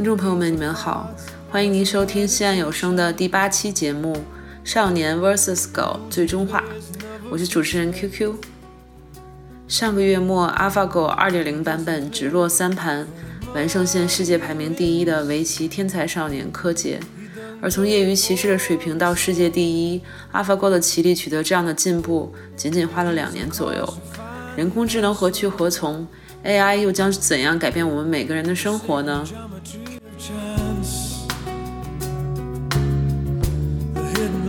听众朋友们，你们好，欢迎您收听西岸有声的第八期节目《少年 vs Go 最终话》，我是主持人 QQ。上个月末，AlphaGo 2.0版本直落三盘，完胜现世界排名第一的围棋天才少年柯洁。而从业余棋士的水平到世界第一，AlphaGo 的棋力取得这样的进步，仅仅花了两年左右。人工智能何去何从？AI 又将怎样改变我们每个人的生活呢？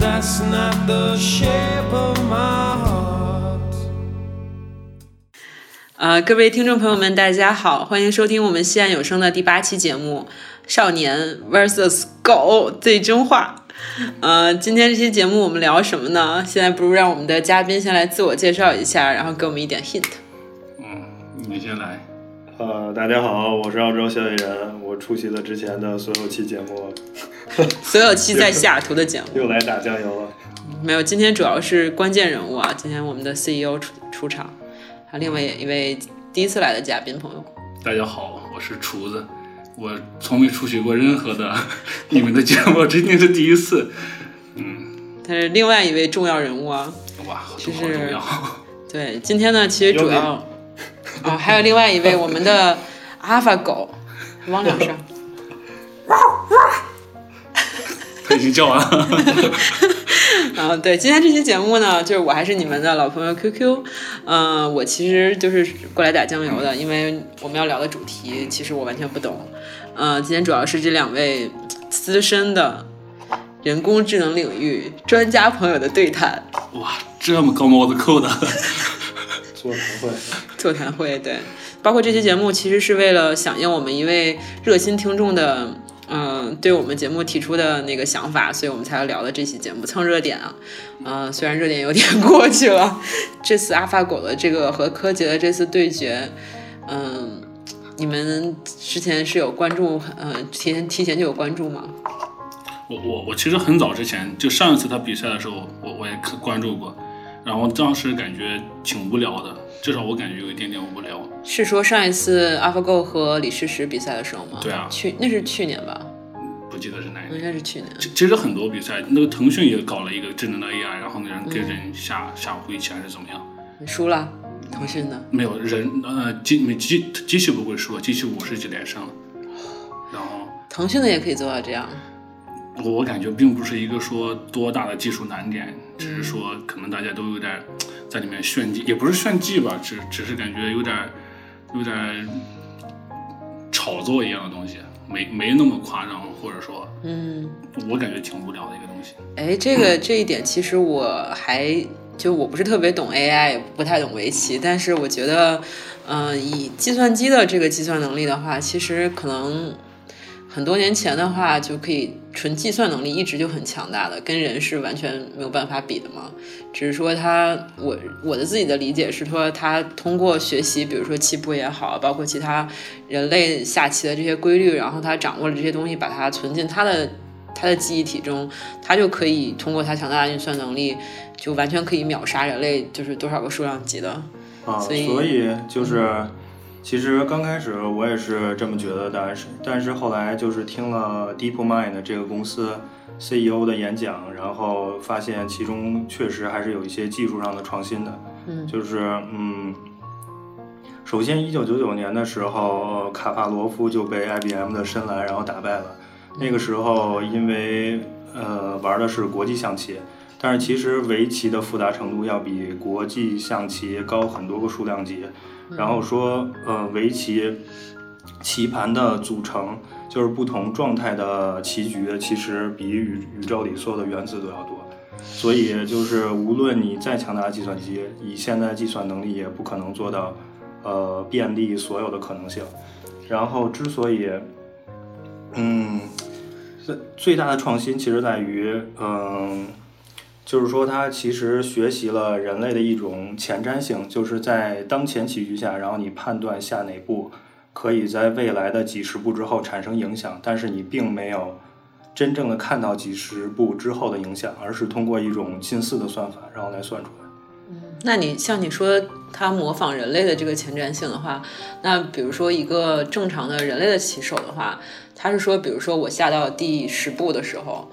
That's not the shape of my heart. 呃，各位听众朋友们，大家好，欢迎收听我们西安有声的第八期节目《少年 vs 狗最终话》。呃，今天这期节目我们聊什么呢？现在不如让我们的嘉宾先来自我介绍一下，然后给我们一点 hint。嗯，你先来。呃，大家好，我是澳洲小野人，我出席了之前的所有期节目，所有期在西雅图的节目又来打酱油了。没有，今天主要是关键人物啊，今天我们的 CEO 出出场，还有另外一位第一次来的嘉宾朋友。大家好，我是厨子，我从没出席过任何的你们的节目，这今天是第一次。嗯他是另外一位重要人物啊。哇，好就重要。对，今天呢，其实主要啊，还有另外一位我们的阿法狗，汪两声。他已经叫完了。嗯，对，今天这期节目呢，就是我还是你们的老朋友 QQ，嗯、我其实就是过来打酱油的，因为我们要聊的主题其实我完全不懂，嗯、今天主要是这两位资深的人工智能领域专家朋友的对谈哇，这么高帽子扣的。座谈会，座谈会，对，包括这期节目其实是为了响应我们一位热心听众的。嗯，对我们节目提出的那个想法，所以我们才要聊的这期节目蹭热点啊。嗯，虽然热点有点 过去了，这次阿法狗的这个和柯洁的这次对决，嗯，你们之前是有关注，呃，提前提前就有关注吗？我我我其实很早之前就上一次他比赛的时候，我我也可关注过，然后当时感觉挺无聊的，至少我感觉有一点点无聊。是说上一次 AlphaGo 和李世石比赛的时候吗？对啊去那是去年吧，不记得是哪一应。该是去年。其其实很多比赛，那个腾讯也搞了一个智能的 AI，然后给人跟人下下围棋还是怎么样？你输了，腾讯的。没有人呃机没机机器不会输，机器五十几连胜了，然后腾讯的也可以做到这样。我我感觉并不是一个说多大的技术难点，只是说可能大家都有点儿 在里面炫技，也不是炫技吧，只只是感觉有点儿有点儿炒作一样的东西，没没那么夸张，或者说嗯，我感觉挺无聊的一个东西。哎，这个这一点其实我还就我不是特别懂 AI，也不太懂围棋，但是我觉得，嗯、以计算机的这个计算能力的话，其实可能很多年前的话就可以纯计算能力一直就很强大的，跟人是完全没有办法比的嘛。只是说他，我我的自己的理解是说，他通过学习，比如说棋谱也好，包括其他人类下棋的这些规律，然后他掌握了这些东西，把它存进他的他的记忆体中，他就可以通过他强大的运算能力，就完全可以秒杀人类，就是多少个数量级的。啊，所所以以就是，其实刚开始我也是这么觉得，但是但是后来就是听了 DeepMind 这个公司 CEO 的演讲，然后发现其中确实还是有一些技术上的创新的，嗯就是嗯。首先，一九九九年的时候，呃卡帕罗夫就被 IBM 的深蓝然后打败了。那个时候，因为呃玩的是国际象棋，但是其实围棋的复杂程度要比国际象棋高很多个数量级。然后说，呃，围棋棋盘的组成就是不同状态的棋局，其实比宇宇宙里所有的原子都要多。所以就是无论你再强大的计算机，以现在计算能力也不可能做到，呃，遍历所有的可能性。然后之所以，嗯，最最大的创新其实在于，嗯，就是说它其实学习了人类的一种前瞻性，就是在当前棋局下，然后你判断下哪步可以在未来的几十步之后产生影响，但是你并没有真正的看到几十步之后的影响，而是通过一种近似的算法，然后来算出来。嗯那你像你说它模仿人类的这个前瞻性的话，那比如说一个正常的人类的棋手的话，他是说，比如说我下到第十步的时候，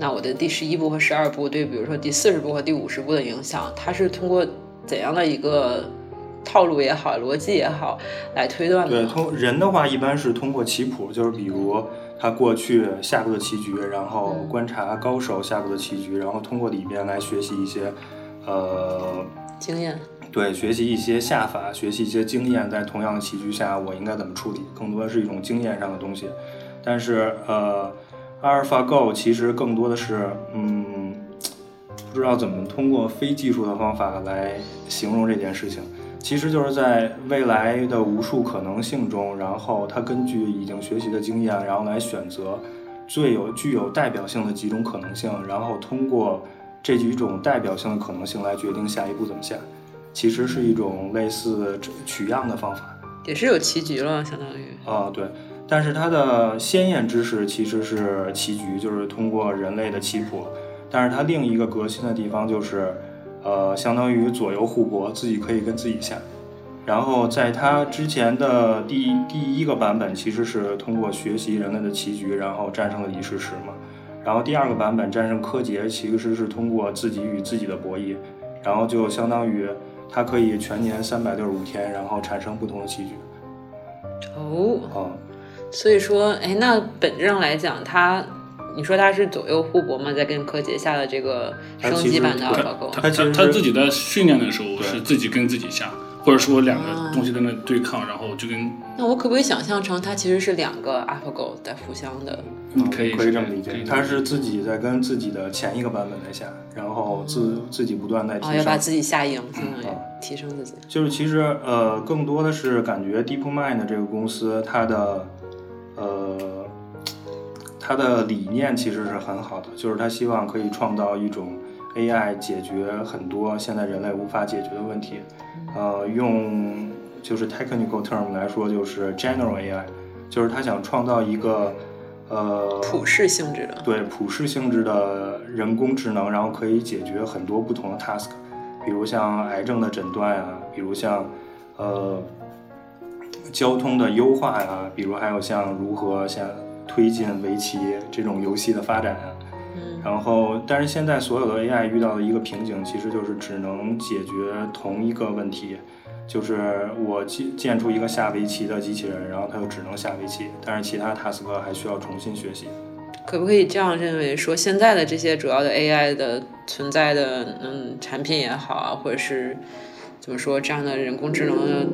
那我的第十一部和十二部对，比如说第四十部和第五十部的影响，它是通过怎样的一个套路也好，逻辑也好来推断的对，通人的话一般是通过棋谱，就是比如他过去下过的棋局，然后嗯。观察高手下过的棋局，然后通过里边来学习一些，呃，经验，对，学习一些下法，学习一些经验，在同样的棋局下我应该怎么处理，更多的是一种经验上的东西。但是呃，阿尔法 Go 其实更多的是，嗯，不知道怎么通过非技术的方法来形容这件事情。其实就是在未来的无数可能性中，然后他根据已经学习的经验，然后来选择最有具有代表性的几种可能性，然后通过这几种代表性的可能性来决定下一步怎么下。其实是一种类似取样的方法。也是有棋局了，相当于。啊、对，但是它的鲜艳知识其实是棋局，就是通过人类的棋谱。但是它另一个革新的地方就是，呃，相当于左右互搏，自己可以跟自己下。然后在它之前的第第一个版本，其实是通过学习人类的棋局，然后战胜了李世石嘛。然后第二个版本战胜柯洁，其实是通过自己与自己的博弈，然后就相当于它可以全年三百六十五天，然后产生不同的棋局。哦，啊、所以说，哎，那本质上来讲，它，你说它是左右互搏嘛，在跟柯洁下的这个升级版的 AlphaGo，他它其实他他自己在训练的时候对是自己跟自己下，或者说两啊个东西在那对抗，然后就跟那我可不可以想象成它其实是两个 AlphaGo 在互相的？嗯可以可以这么理解他是自己在跟自己的前一个版本在下，然后自自己不断在提啊，要把。自己下赢，相当于啊提升自己。就是其实呃，更多的是感觉 DeepMind 这个公司它的呃他的理念其实是很好的，就是他希望可以创造一种 AI 解决很多现在人类无法解决的问题。呃，用就是 technical term 来说，就是 general AI，就是他想创造一个呃普适性质的，对普适性质的人工智能，然后可以解决很多不同的 task，比如像癌症的诊断啊，比如像呃交通的优化呀、比如还有像如何像推进围棋这种游戏的发展然后，但是现在所有的 AI 遇到的一个瓶颈，其实就是只能解决同一个问题，就是我建建出一个下围棋的机器人，然后它就只能下围棋，但是其他 task 还需要重新学习。可不可以这样认为说，现在的这些主要的 AI 的存在的嗯产品也好啊，或者是怎么说这样的人工智能的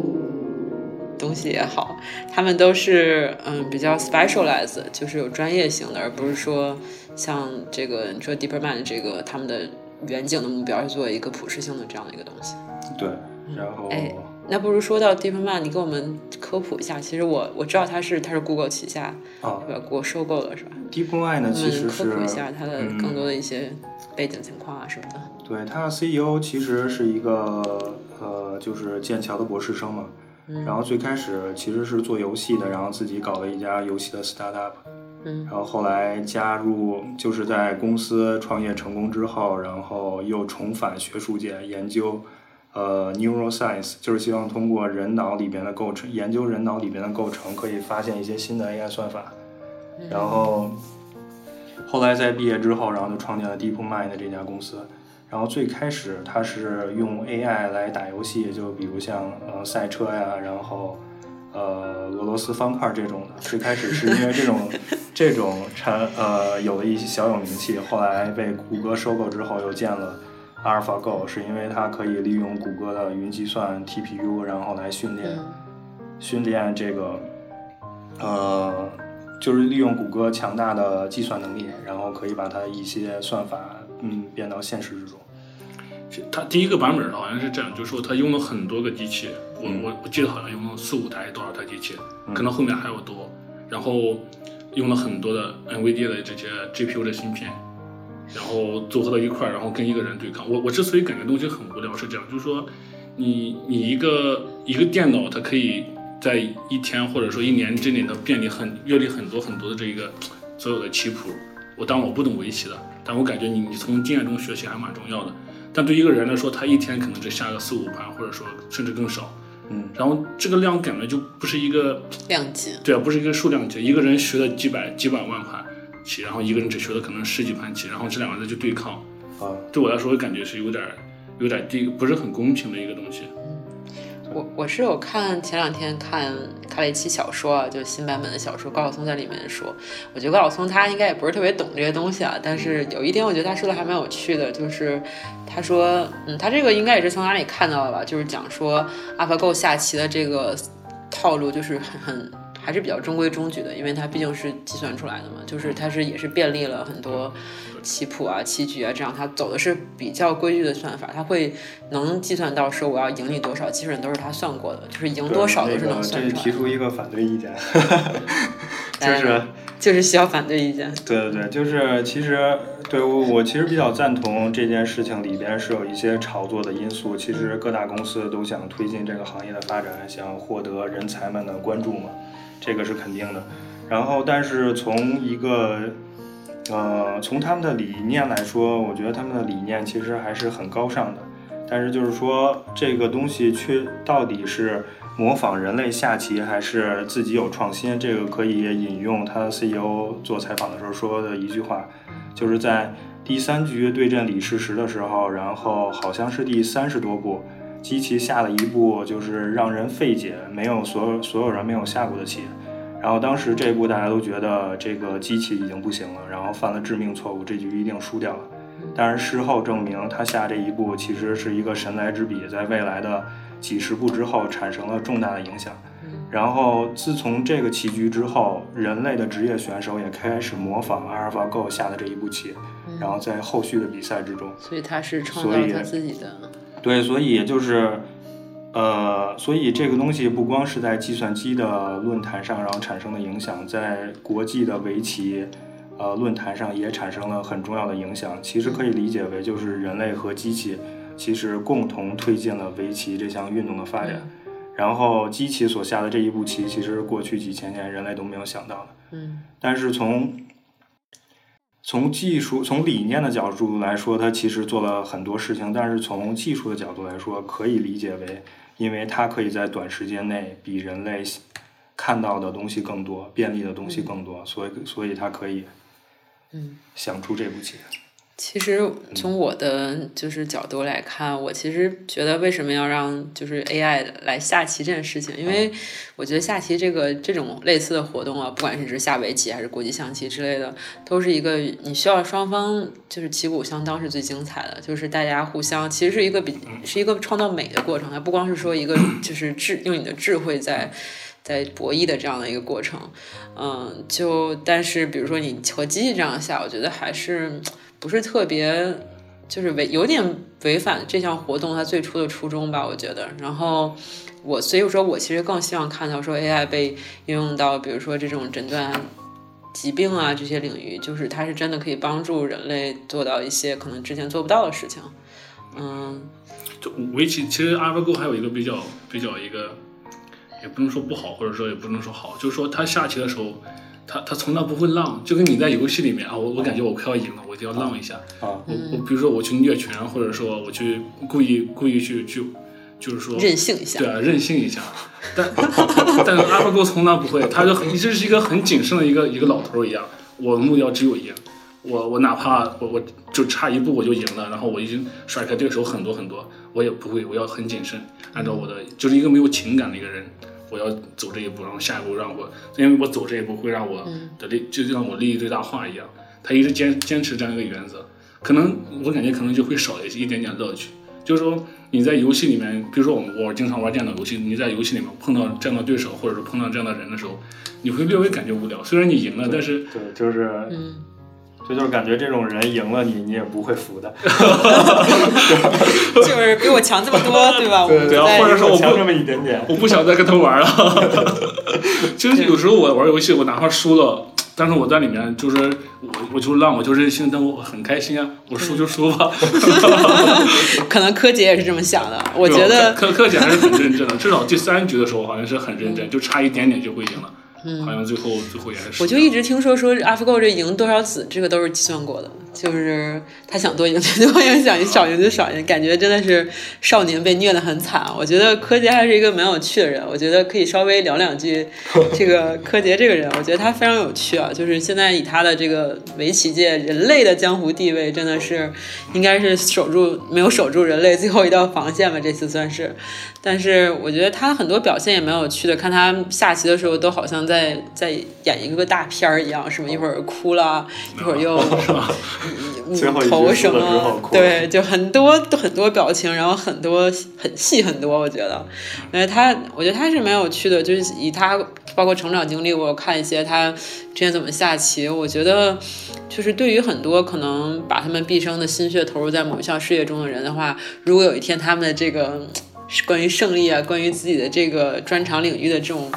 东西也好，他们都是嗯比较 specialized，就是有专业性的，而不是说像这个你说 DeeperMind 这个他们的远景的目标是做一个普适性的这样的一个东西。对，然后、哎那不如说到 DeepMind，你给我们科普一下。其实我我知道它是它是 Google 旗下，啊对吧？Google 收购了是吧？，DeepMind 呢其实是科普一下它的嗯更多的一些背景情况啊什么的。对，他 CEO 其实是一个呃，就是剑桥的博士生嘛。嗯然后最开始其实是做游戏的，然后自己搞了一家游戏的 startup。嗯然后后来加入，就是在公司创业成功之后，然后又重返学术界研究，呃，neuroscience，就是希望通过人脑里边的构成，研究人脑里边的构成，可以发现一些新的 AI 算法。然后后来在毕业之后，然后就创建了 DeepMind 这家公司。然后最开始它是用 AI 来打游戏，就比如像呃赛车呀，然后呃俄罗斯方块这种的。最开始是因为这种 这种产呃有了一些小有名气，后来被谷歌收购之后又建了 AlphaGo，是因为它可以利用谷歌的云计算 TPU，然后来训练、嗯训练这个呃。就是利用谷歌强大的计算能力，然后可以把它一些算法，嗯，变到现实之中。是它第一个版本好像是这样，就是说它用了很多个机器，我嗯我我记得好像用了四五台多少台机器，嗯可能后面还有多。然后用了很多的 NVIDIA 的这些 GPU 的芯片，然后组合到一块儿，然后跟一个人对抗。我我之所以感觉东西很无聊是这样，就是说你你一个一个电脑它可以在一天或者说一年之内它便利很阅历很多很多的这一个所有的棋谱。我当然我不懂围棋的，但我感觉你你从经验中学习还蛮重要的。但对一个人来说，他一天可能只下个四五盘，或者说甚至更少。嗯，然后这个量感觉就不是一个量级，对啊，不是一个数量级，一个人学了几百几百万盘棋，然后一个人只学了可能十几盘棋，然后这两个人就对抗，啊，对我来说感觉是有点有点低，不是很公平的一个东西。我我是有看前两天看看了一期小说啊，就是新版本的小说，高晓松在里面说，我觉得高晓松他应该也不是特别懂这些东西啊，但是有一点我觉得他说的还蛮有趣的，就是他说，嗯，他这个应该也是从哪里看到的吧，就是讲说 AlphaGo 下棋的这个套路就是很很还是比较中规中矩的，因为它毕竟是计算出来的嘛，就是它是也是便利了很多棋谱啊、棋局啊，这样它走的是比较规矩的算法，它会能计算到说我要赢你多少，基本上都是他算过的，就是赢多少都是能算出来的。出一个反对意见，就是。就是需要反对意见。对对对，就是其实对我我其实比较赞同这件事情里边是有一些炒作的因素。其实各大公司都想推进这个行业的发展，想获得人才们的关注嘛，这个是肯定的。然后，但是从一个呃从他们的理念来说，我觉得他们的理念其实还是很高尚的。但是就是说这个东西却到底是模仿人类下棋，还是自己有创新？这个可以引用他 CEO 做采访的时候说的一句话，就是在第三局对阵李世石的时候，然后好像是第三十多步，机器下了一步就是让人费解，没有所有所有人没有下过的棋。然后当时这一步大家都觉得这个机器已经不行了，然后犯了致命错误，这局一定输掉了。但是事后证明，他下这一步其实是一个神来之笔，在未来的几十步之后产生了重大的影响。然后自从这个棋局之后，人类的职业选手也开始模仿阿尔法 Go 下的这一步棋，然后在后续的比赛之中，所以他是创造他自己的，对，所以就是，呃，所以这个东西不光是在计算机的论坛上，然后产生的影响，在国际的围棋，呃，论坛上也产生了很重要的影响。其实可以理解为，就是人类和机器其实共同推进了围棋这项运动的发展。然后，机器所下的这一步棋，其实过去几千年人类都没有想到的。嗯但是从从技术、从理念的角度来说，它其实做了很多事情。但是从技术的角度来说，可以理解为，因为它可以在短时间内比人类看到的东西更多，便利的东西更多，所以所以它可以嗯。想出这步棋。其实从我的就是角度来看，我其实觉得为什么要让就是 AI 来下棋这件事情，因为我觉得下棋这个这种类似的活动啊，不管是指下围棋还是国际象棋之类的，都是一个你需要双方就是旗鼓相当是最精彩的，就是大家互相其实是一个比是一个创造美的过程，它不光是说一个 就是智用你的智慧在。在博弈的这样的一个过程，嗯，就但是比如说你和机器这样下，我觉得还是不是特别，就是违有点违反这项活动它最初的初衷吧，我觉得。然后我所以说我其实更希望看到说 AI 被应用到比如说这种诊断疾病啊这些领域，就是它是真的可以帮助人类做到一些可能之前做不到的事情。嗯就围棋，其实 AlphaGo 还有一个比较比较一个，也不能说不好，或者说也不能说好，就是说它下棋的时候，他他从来不会浪，就跟你在游戏里面啊，我我感觉我快要赢了，我就要浪一下。啊，我我比如说我去虐拳，或者说我去故意故意去去，就是说任性一下对啊，任性一下。但但是 AlphaGo 从来不会，他就很这是一个很谨慎的一个一个老头一样，我的目标只有赢。我我哪怕我我就差一步我就赢了，然后我已经甩开对手很多很多，我也不会，我要很谨慎，按照我的就是一个没有情感的一个人，我要走这一步，然后下一步让我，因为我走这一步会让我的利，就像我利益最大化一样。他一直坚坚持这样一个原则，可能我感觉可能就会少一些一点点乐趣。就是说你在游戏里面，比如说我们我经常玩电脑游戏，你在游戏里面碰到这样的对手，或者是碰到这样的人的时候，你会略微感觉无聊。虽然你赢了，但是对，就是，嗯，这就是感觉这种人赢了你，你也不会服的。就是比我强这么多，对吧？对啊或者说我不强这么一点点。我不想再跟他玩了。其 实有时候我玩游戏，我哪怕输了，但是我在里面就是我我就浪我就任性，但我很开心啊，我输就输吧。可能柯洁也是这么想的。我觉得柯柯姐还是很认真的，至少第三局的时候好像是很认真，就差一点点就会赢了。好像最后最后也是。我就一直听说说 AlphaGo 这赢多少子，这个都是计算过的，就是他想多赢就多赢，想少赢就少赢，感觉真的是少年被虐得很惨。我觉得柯洁还是一个蛮有趣的人，我觉得可以稍微聊两句 这个柯洁这个人，我觉得他非常有趣啊。就是现在以他的这个围棋界人类的江湖地位，真的是应该是守住没有守住人类最后一道防线吧，这次算是。但是我觉得他很多表现也蛮有趣的，看他下棋的时候都好像在在演一个大片儿一样，什么一会儿哭了，一会儿又 什么嗯头什么，对，就很多很多表情，然后很多很细很多，我觉得，因为，他我觉得他是蛮有趣的，就是以他包括成长经历，我看一些他之前怎么下棋，我觉得就是对于很多可能把他们毕生的心血投入在某一项事业中的人的话，如果有一天他们的这个。关于胜利啊，关于自己的这个专长领域的这种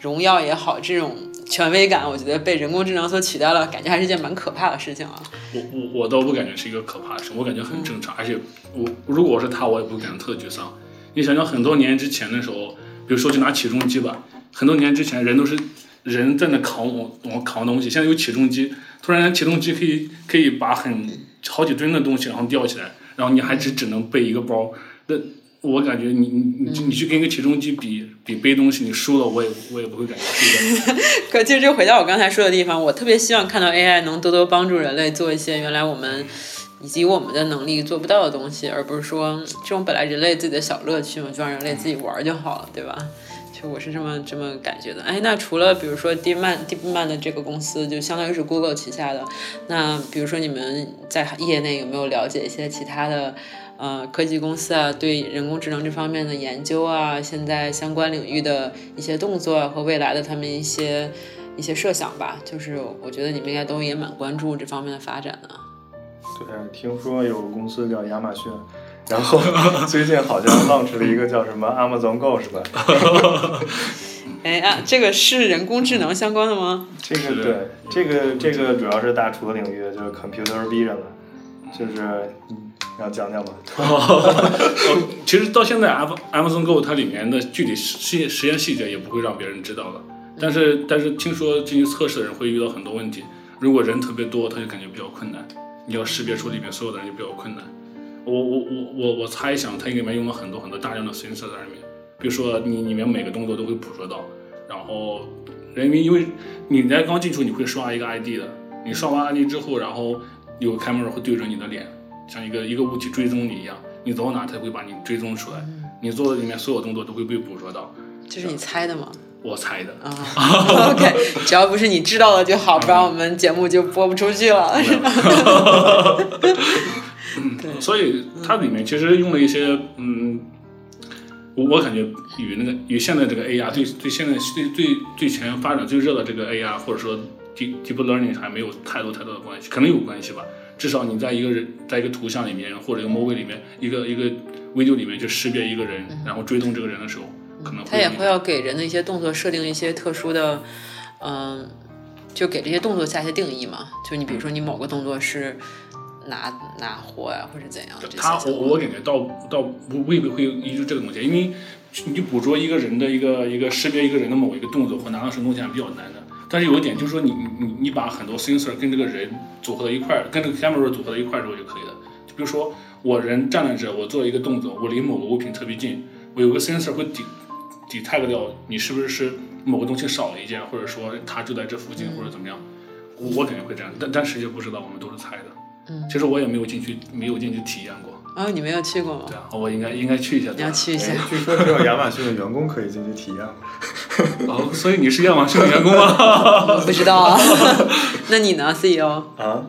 荣耀也好，这种权威感，我觉得被人工智能所取代了，感觉还是一件蛮可怕的事情啊。我我我倒不感觉是一个可怕的事，我感觉很正常。而且我如果我是他，我也不感觉特沮丧。你想想，很多年之前的时候，比如说就拿起重机吧，很多年之前人都是人在那扛往往扛东西，现在有起重机，突然间起重机可以可以把很好几吨的东西然后吊起来，然后你还只只能背一个包，那。我感觉你你你你去跟一个起重机比比背东西，你输了我也我也不会感觉输的。可其实就回到我刚才说的地方，我特别希望看到 AI 能多多帮助人类做一些原来我们以及我们的能力做不到的东西，而不是说这种本来人类自己的小乐趣嘛，就让人类自己玩就好了，对吧？就我是这么这么感觉的。哎，那除了比如说 DeepMind DeepMind 的这个公司，就相当于是 Google 旗下的，那比如说你们在业内有没有了解一些其他的？呃，科技公司啊，对人工智能这方面的研究啊，现在相关领域的一些动作啊和未来的他们一些一些设想吧，就是我觉得你们应该都也蛮关注这方面的发展的。对，听说有个公司叫亚马逊，然后 最近好像 launch 了一个叫什么 Amazon Go 是吧？哎啊，这个是人工智能相关的吗？这个对，这个这个主要是大厨的领域，就是 computer vision 了，就是。然后讲讲吧。其实到现在，Amazon Go 它里面的具体实实验细节也不会让别人知道的。但是，但是听说进行测试的人会遇到很多问题。如果人特别多，他就感觉比较困难。你要识别出里面所有的人就比较困难。我我我我我猜想，它里面用了很多很多大量的 sensor 在里面。比如说，你里面每个动作都会捕捉到。然后，人民因为你在刚进去你会刷一个 ID 的，你刷完 ID 之后，然后有 camera 会对着你的脸。像一个一个物体追踪你一样，你走到哪，它会把你追踪出来。你做的里面所有动作都会被捕捉到。这是你猜的吗？我猜的。啊。OK，只要不是你知道的就好，不然我们节目就播不出去了。对。所以它里面其实用了一些，嗯，我我感觉与那个与现在这个 AI 最最现在最最最前发展最热的这个 AI，或者说 deep deep learning 还没有太多太多的关系，可能有关系吧。至少你在一个人，在一个图像里面或者一个 movie 里面，一个一个 video 里面去识别一个人，然后追踪这个人的时候，可能他也会要给人的一些动作设定一些特殊的，嗯，就给这些动作下一些定义嘛。就你比如说你某个动作是拿拿货呀，或者怎样。他我我感觉到到未必会依据这个东西，因为你捕捉一个人的一个一个识别一个人的某一个动作或拿到什么东西还比较难的。但是有一点就是说，你你你把很多 sensor 跟这个人组合到一块儿，跟这个 camera 组合到一块儿之后就可以了。就比如说，我人站在这，我做一个动作，我离某个物品特别近，我有个 sensor 会抵抵 tag 掉你是不是是某个东西少了一件，或者说它就在这附近，或者怎么样。我感觉会这样，但但实际不知道，我们都是猜的。嗯，其实我也没有进去，没有进去体验过。哦，你没有去过吗？对啊，我应该应该去一下。你要去一下。据 说只有亚马逊的员工可以进去体验。哦，所以你是亚马逊的员工吗？不知道啊。那你呢，CEO？啊？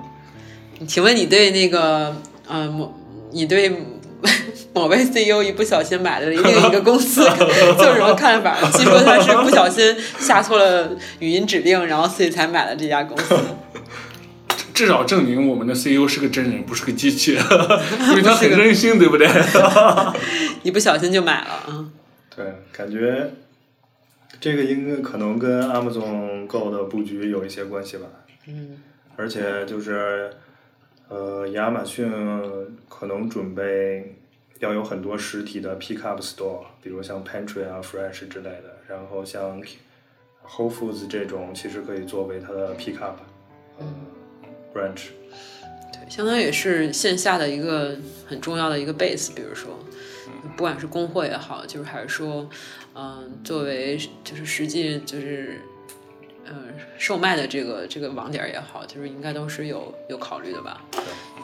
请问你对那个呃某，你对某位 CEO 一不小心买了另一个公司，有什么看法？据说他是不小心下错了语音指令，然后所以才买了这家公司。至少证明我们的 CEO 是个真人，不是个机器，因为他很任性，对不对？一不小心就买了，嗯。对，感觉这个应该可能跟 Amazon Go 的布局有一些关系吧。嗯而且就是，呃，亚马逊可能准备要有很多实体的 pickup store，比如像 Pantry 啊、Fresh 之类的，然后像 Whole Foods 这种，其实可以作为它的 pickup 呃 branch。对，相当于也是线下的一个很重要的一个 base，比如说，不管是供货也好，就是还是说，嗯、作为就是实际就是。呃，售卖的这个这个网点也好，就是应该都是有有考虑的吧。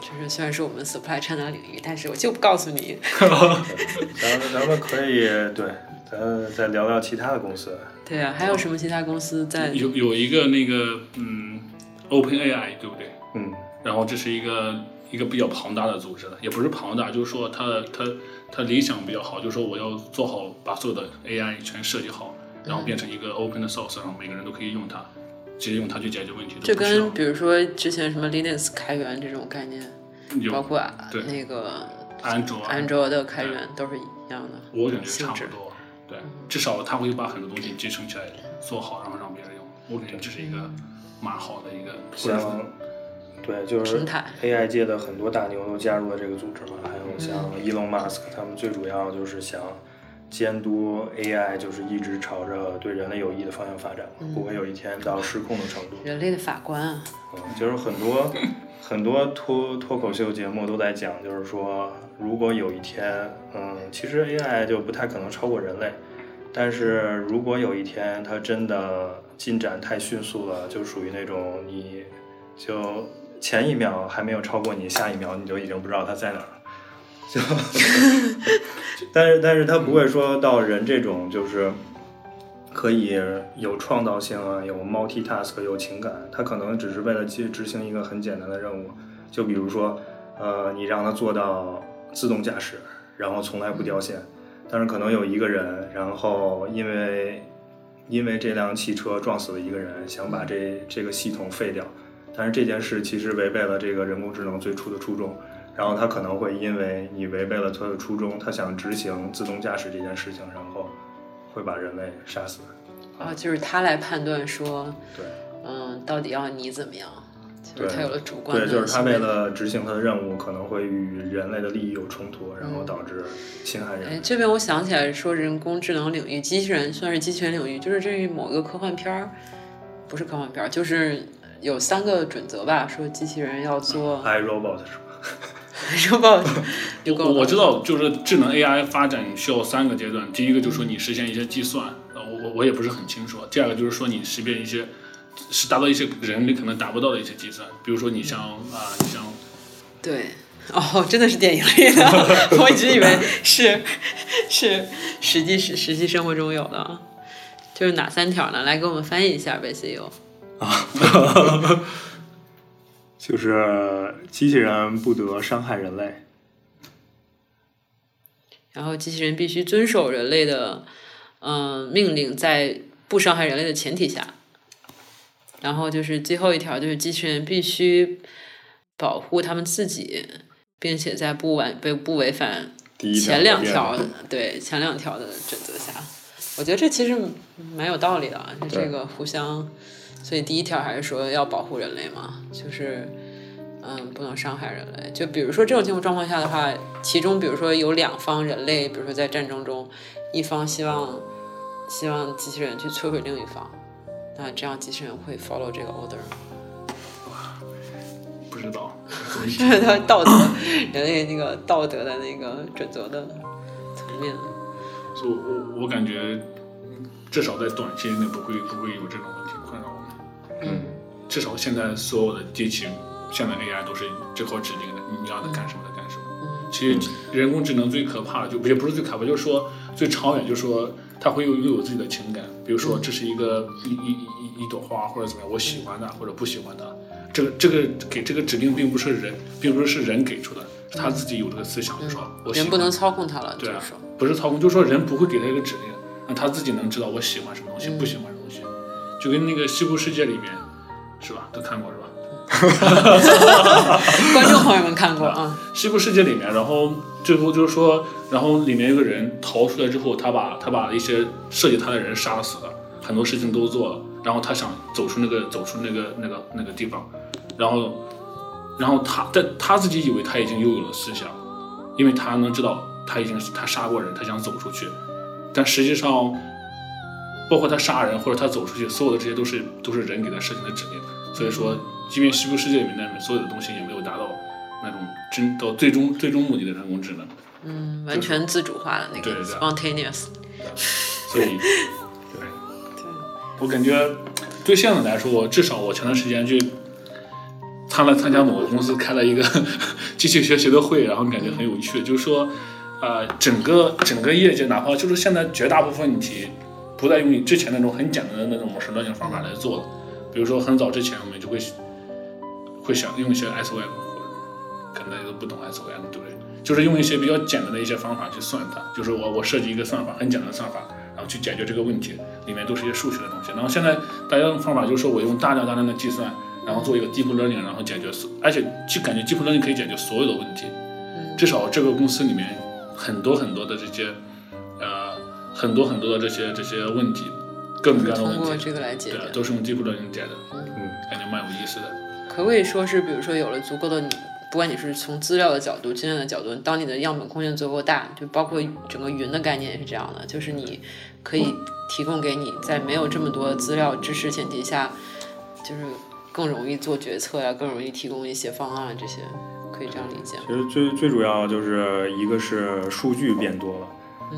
就是虽然是我们 supply chain 的领域，但是我就不告诉你。咱们咱们可以对，咱再聊聊其他的公司。对啊，还有什么其他公司在？有有一个那个嗯，Open AI 对不对？嗯，然后这是一个一个比较庞大的组织了，也不是庞大，就是说它它它理想比较好，就是说我要做好把所有的 AI 全设计好，然后变成一个 open 的 source，然后每个人都可以用它，直接用它去解决问题。就都不需要。跟比如说之前什么 Linux 开源这种概念，包括啊对。那个安卓啊。安卓的开源都是一样的。我感觉差不多，对，至少他会把很多东西集成起来做好，然后让别人用。我感觉这是一个蛮好的一个，像对，就是平台。AI 界的很多大牛都加入了这个组织嘛，还有像嗯 Elon Musk，他们最主要就是想监督 AI，就是一直朝着对人类有益的方向发展嘛，不会有一天到失控的程度。人类的法官啊，嗯，就是很多很多脱脱口秀节目都在讲，就是说，如果有一天，嗯，其实 AI 就不太可能超过人类，但是如果有一天它真的进展太迅速了，就属于那种你就前一秒还没有超过你，下一秒你就已经不知道它在哪儿了。就，但是但是它不会说到人这种就是可以有创造性啊，有 multitask，有情感，它可能只是为了去执行一个很简单的任务，就比如说，呃，你让它做到自动驾驶，然后从来不掉线，但是可能有一个人，然后因为因为这辆汽车撞死了一个人，想把这这个系统废掉，但是这件事其实违背了这个人工智能最初的初衷。然后他可能会因为你违背了他的初衷，他想执行自动驾驶这件事情，然后会把人类杀死。啊，就是他来判断说，对嗯，到底要你怎么样，就是他有了主观的对，就是他为为了执行他的任务，可能会与人类的利益有冲突，然后导致侵害人哎，类。这边我想起来说，人工智能领域，机器人算是机器人领域，就是这某个科幻片儿，不是科幻片儿，就是有三个准则吧，说机器人要做 i robot 是吧？robot，我我知道，就是智能 AI 发展需要三个阶段。第一个就是说你实现一些计算，呃，我我我也不是很清楚。第二个就是说你识别一些，是达到一些人类可能达不到的一些计算，比如说你像啊、你像对。哦，真的是电影里的，我一直以为是是实际实实际生活中有的啊。就是哪三条呢？来给我们翻译一下呗，CEO。就是机器人不得伤害人类。然后机器人必须遵守人类的嗯、命令，在不伤害人类的前提下。然后就是最后一条，就是机器人必须保护他们自己，并且在不违不不违反前两条对前两条的准则下，我觉得这其实蛮有道理的啊，就这个互相，所以第一条还是说要保护人类嘛，就是嗯不能伤害人类。就比如说这种情况状况下的话，其中比如说有两方人类，比如说在战争中，一方希望希望机器人去摧毁另一方，那这样机器人会 follow 这个 order 吗？不知道，这是他道德人类那个道德的那个准则的层面。所以我我感觉至少在短期内不会不会有这种。嗯。至少现在所有的机器，现在 AI 都是这口指令的，你让它干什么它干什么。嗯。其实人工智能最可怕的就也不是最可怕，就是说最长远，就是说它会有拥有自己的情感。比如说这是一个一一一一朵花或者怎么样，我喜欢它或者不喜欢它。这个这个给这个指令并不是人，并不是是人给出的，是他自己有这个思想，就说我人不能操控它了，对啊，不是操控，就是说人不会给他一个指令，那他自己能知道我喜欢什么东西，不喜欢就跟那个《西部世界》里面，是吧？都看过是吧？观众朋友们看过啊，《西部世界》里面，然后最后就是说，然后里面有个人逃出来之后，他把他把一些设计他的人杀死了，很多事情都做了，然后他想走出那个走出那个那个那个地方，然后然后他但他自己以为他已经拥有了思想，因为他能知道他已经他杀过人，他想走出去，但实际上，包括他杀人或者他走出去，所有的这些都是都是人给他设定的指令。所以说，即便西部世界里面的所有的东西也没有达到那种真到最终最终目的的人工智能。嗯，完全自主化的那个 spontaneous。所以，对，我感觉对现在来说，我至少我前段时间去参了参加某个公司开了一个 机器学习的会，然后感觉很有趣，就是说，呃，整个整个业界，哪怕就是现在绝大部分问题不再用你之前那种很简单的那种模式 learning 方法来做了，比如说很早之前我们就会会想用一些 SOM，可能大家都不懂 SOM，对不对？就是用一些比较简单的一些方法去算它，就是我我设计一个算法，很简单的算法，然后去解决这个问题，里面都是一些数学的东西。然后现在大家用方法就是说我用大量大量的计算，然后做一个 deep learning，然后解决所，而且就感觉 deep learning 可以解决所有的问题。至少这个公司里面很多很多的这些，很多很多的这些这些问题，各种各样的通过问题，这个来解对，决。都是用 deep learning 解的，嗯，感觉蛮有意思的。可不可以说是，比如说有了足够的你，不管你是从资料的角度、经验的角度，当你的样本空间足够大，就包括整个云的概念也是这样的，就是你可以提供给你在没有这么多资料支持前提下，就是更容易做决策呀，更容易提供一些方案，这些可以这样理解吗？其实最最主要就是一个是数据变多了。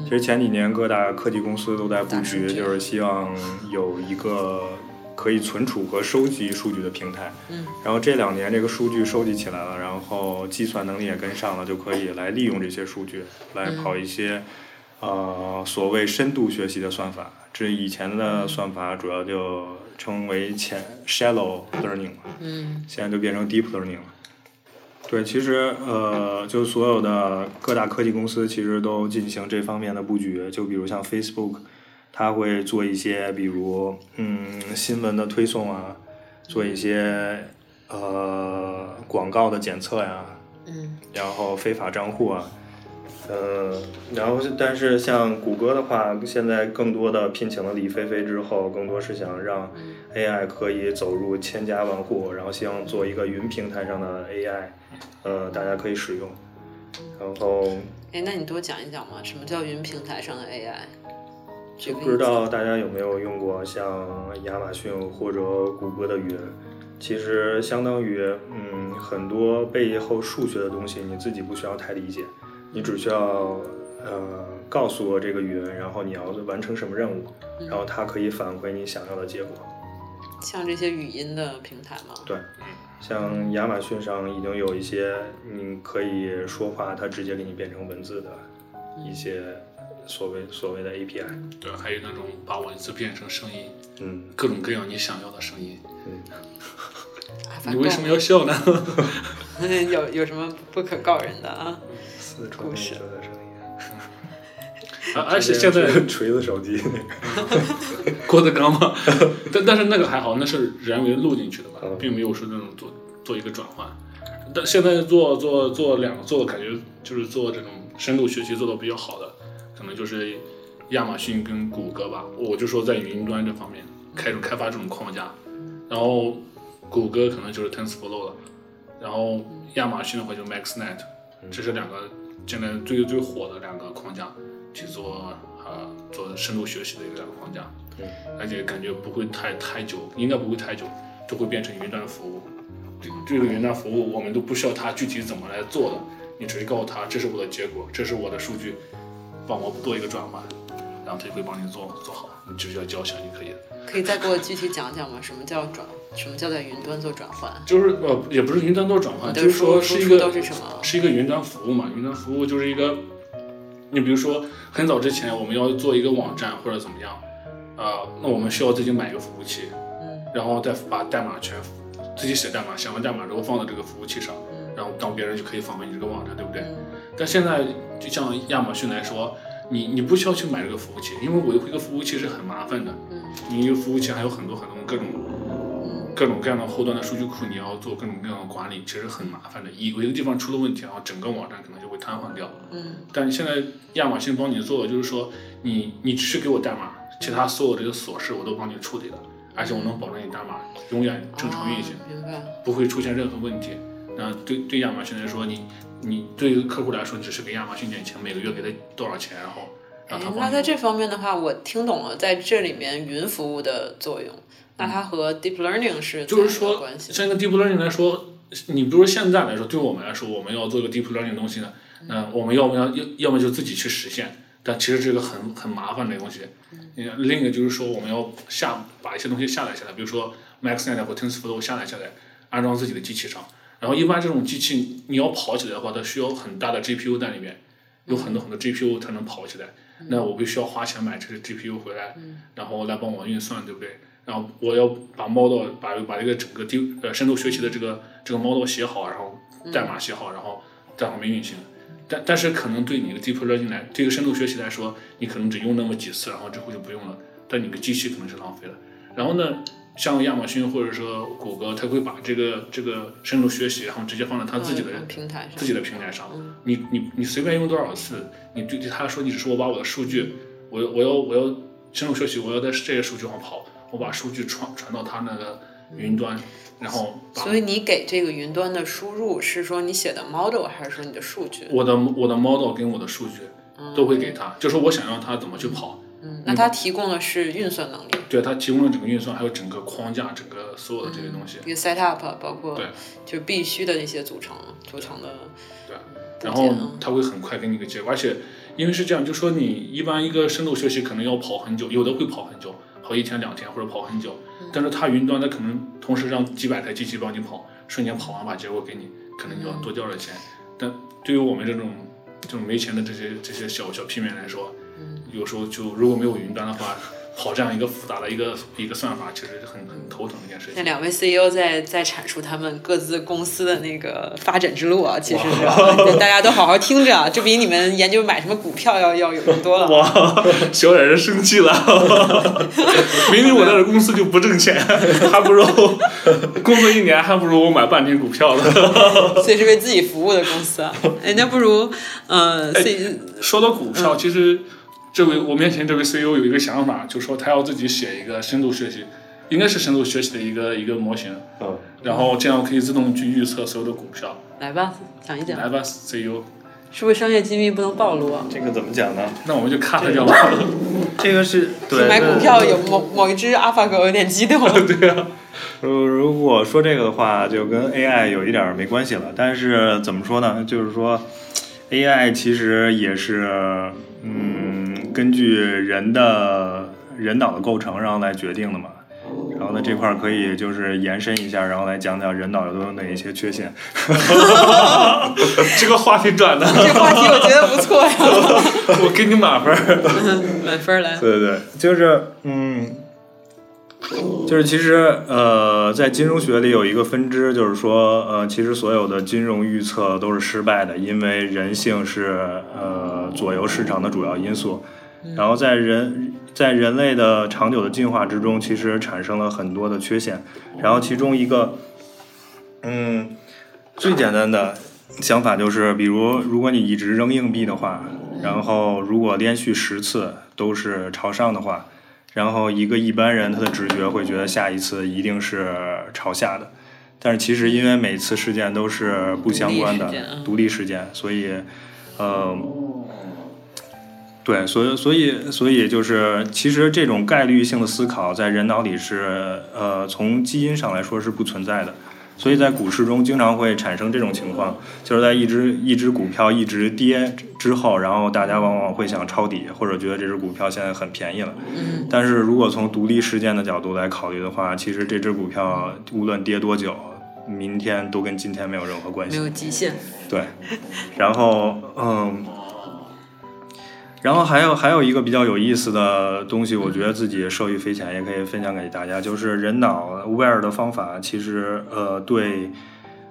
其实前几年各大科技公司都在布局，就是希望有一个可以存储和收集数据的平台。嗯。然后这两年这个数据收集起来了，然后计算能力也跟上了，就可以来利用这些数据来跑一些、呃所谓深度学习的算法。这以前的算法主要就称为浅 shallow learning 嘛。嗯现在就变成 deep learning 了。对，其实呃，就所有的各大科技公司其实都进行这方面的布局。就比如像 Facebook，它会做一些，比如嗯新闻的推送啊，做一些呃广告的检测呀，嗯然后非法账户啊，呃，然后是但是像谷歌的话，现在更多的聘请了李飞飞之后，更多是想让 AI 可以走入千家万户，然后希望做一个云平台上的 AI，呃，大家可以使用。然后哎，那你多讲一讲嘛？什么叫云平台上的 AI？举个不知道大家有没有用过像亚马逊或者谷歌的云，其实相当于嗯很多背后数学的东西，你自己不需要太理解，你只需要呃告诉我这个云，然后你要完成什么任务，然后它可以返回你想要的结果。像这些语音的平台吗？对，像亚马逊上已经有一些你可以说话，它直接给你变成文字的一些所谓所谓的 API。对，还有那种把文字变成声音，嗯，各种各样你想要的声音。啊 反你为什么要笑呢？有有什么不可告人的啊？四川故事人的声音。啊而且现在锤子手机那个，郭德纲嘛，但但是那个还好，那是人为录进去的吧嗯，并没有说那种做做一个转换。但现在做做做两个做的感觉就是做这种深度学习做的比较好的，可能就是亚马逊跟谷歌吧。我就说在云端这方面开始开发这种框架，然后谷歌可能就是 TensorFlow 了，然后亚马逊的话就 MaxNet，这是两个现在最最火的两个框架去做呃做深度学习的一个两个框架。嗯而且感觉不会太太久，应该不会太久，就会变成云端服务。这这个云端服务我们都不需要它具体怎么来做的，你直接告诉他这是我的结果，这是我的数据，帮我做一个转换，然后他就会帮你做做好，你只需要交钱就可以了。可以再给我具体讲讲吗？什么叫转？什么叫在云端做转换？就是呃，也不是云端做转换，就是说是一个都是什么是一个云端服务嘛。云端服务就是一个，你比如说很早之前我们要做一个网站或者怎么样，啊、那我们需要自己买一个服务器，嗯然后再把代码全自己写代码，写完代码之后放到这个服务器上，然后当别人就可以访问你这个网站，对不对？嗯但现在就像亚马逊来说，你你不需要去买这个服务器，因为维护一个服务器是很麻烦的。嗯你一个服务器还有很多很多各种嗯各种各样的后端的数据库，你要做各种各样的管理，其实很麻烦的。一有一个地方出了问题，然后整个网站可能就会瘫痪掉。嗯但现在亚马逊帮你做的就是说，你你只是给我代码，其他所有这个琐事我都帮你处理了，而且我能保证你代码永远正常运行，哦明白。不会出现任何问题。那对对亚马逊来说，你你对于客户来说，只是给亚马逊点钱，每个月给他多少钱，然后让他哎，那在这方面的话，我听懂了，在这里面云服务的作用。那它和 deep learning 是就是说？像一个 deep learning 来说，你比如说现在来说，对我们来说，我们要做一个 deep learning 的东西呢，嗯我们要不要要要么就自己去实现，但其实这个很很麻烦的东西。你看另一个就是说，我们要下把一些东西下载下来，比如说 MaxNet 或 TensorFlow 下载下来，安装自己的机器上。然后一般这种机器你要跑起来的话，它需要很大的 GPU 在里面，有很多很多 GPU 才能跑起来。那我必须要花钱买这个 GPU 回来，然后来帮我运算，对不对？然后我要把 model 把把这个整个 deep 呃深度学习的这个这个 model 写好，然后代码写好，然后在旁边运行。但但是可能对你的 deep learning 来，这个深度学习来说，你可能只用那么几次，然后之后就不用了。但你的机器可能是浪费了。然后呢，像亚马逊或者说谷歌，它会把这个这个深度学习，然后直接放在它自己的嗯平台上，自己的平台上，你你你随便用多少次，你对对他说你只是我把我的数据，我要我要我要深度学习，我要在这些数据上跑，我把数据传传到他那个云端，然后把所以你给这个云端的输入是说你写的 model 还是说你的数据？我的我的 model 跟我的数据都会给他，就说我想让他怎么去跑，嗯，那它提供的是运算能力，对他提供了整个运算，还有整个框架，整个所有的这些东西，一个 setup，包括对就必须的那些组成组成的对，然后他会很快给你一个结果，而且因为是这样，就说你一般一个深度学习可能要跑很久，有的会跑很久，跑一天两天或者跑很久，嗯但是它云端它可能同时让几百台机器帮你跑，瞬间跑完把结果给你，可能就要多交点钱。但对于我们这种这种没钱的这些这些小小屁民来说，有时候就如果没有云端的话，跑这样一个复杂的一个一个算法，其实是很很头疼的一件事情。那两位 CEO 在在阐述他们各自公司的那个发展之路啊，其实是啊 大家都好好听着啊，这比你们研究买什么股票要要有用多了。哇，小冉人生气了，明明我在这公司就不挣钱，还不如工作一年还不如我买半年股票呢。所以是为自己服务的公司啊。哎，那不如呃哎 C 说到股票，其实这位我面前这位 CEO 有一个想法，就说他要自己写一个深度学习，应该是深度学习的一个一个模型，嗯，然后这样可以自动去预测所有的股票。来吧，讲一讲，来吧，CEO，是不是商业机密不能暴露啊？这个怎么讲呢？那我们就看他掉吧。这个是对买股票有某某一只阿法狗有点激动。对啊，如如果说这个的话，就跟 AI 有一点没关系了。但是怎么说呢？就是说，AI 其实也是嗯，根据人的人脑的构成，然后来决定的嘛。然后呢，这块儿可以就是延伸一下，然后来讲讲人脑都有哪一些缺陷。这个话题转的，这个话题我觉得不错呀，我给你满分儿。满分来。对对对，就是嗯，就是其实呃，在金融学里有一个分支，就是说呃，其实所有的金融预测都是失败的，因为人性是呃左右市场的主要因素。然后在人在人类的长久的进化之中，其实产生了很多的缺陷。然后其中一个，嗯，最简单的想法就是，比如如果你一直扔硬币的话，然后如果连续十次都是朝上的话，然后一个一般人他的直觉会觉得下一次一定是朝下的。但是其实因为每次事件都是不相关的独立事件所以，呃，对，所以所以所以就是，其实这种概率性的思考在人脑里是呃从基因上来说是不存在的。所以在股市中经常会产生这种情况，就是在一只一只股票一直跌之后，然后大家往往会想抄底，或者觉得这只股票现在很便宜了。嗯，但是如果从独立事件的角度来考虑的话，其实这只股票无论跌多久，明天都跟今天没有任何关系。没有极限。对，然后嗯，然后还有还有一个比较有意思的东西，我觉得自己受益匪浅，也可以分享给大家，就是人脑 aware 的方法，其实呃对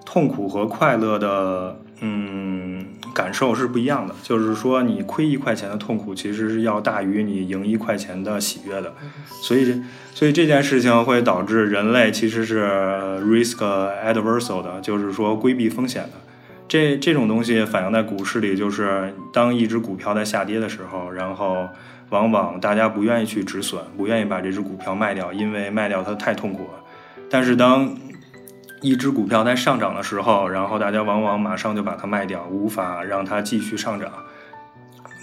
痛苦和快乐的嗯感受是不一样的。就是说，你亏一块钱的痛苦，其实是要大于你赢一块钱的喜悦的。所以，所以这件事情会导致人类其实是 risk adversal 的，就是说规避风险的。这这种东西反映在股市里，就是当一只股票在下跌的时候，然后往往大家不愿意去止损，不愿意把这只股票卖掉，因为卖掉它太痛苦了。但是当一只股票在上涨的时候，然后大家往往马上就把它卖掉，无法让它继续上涨，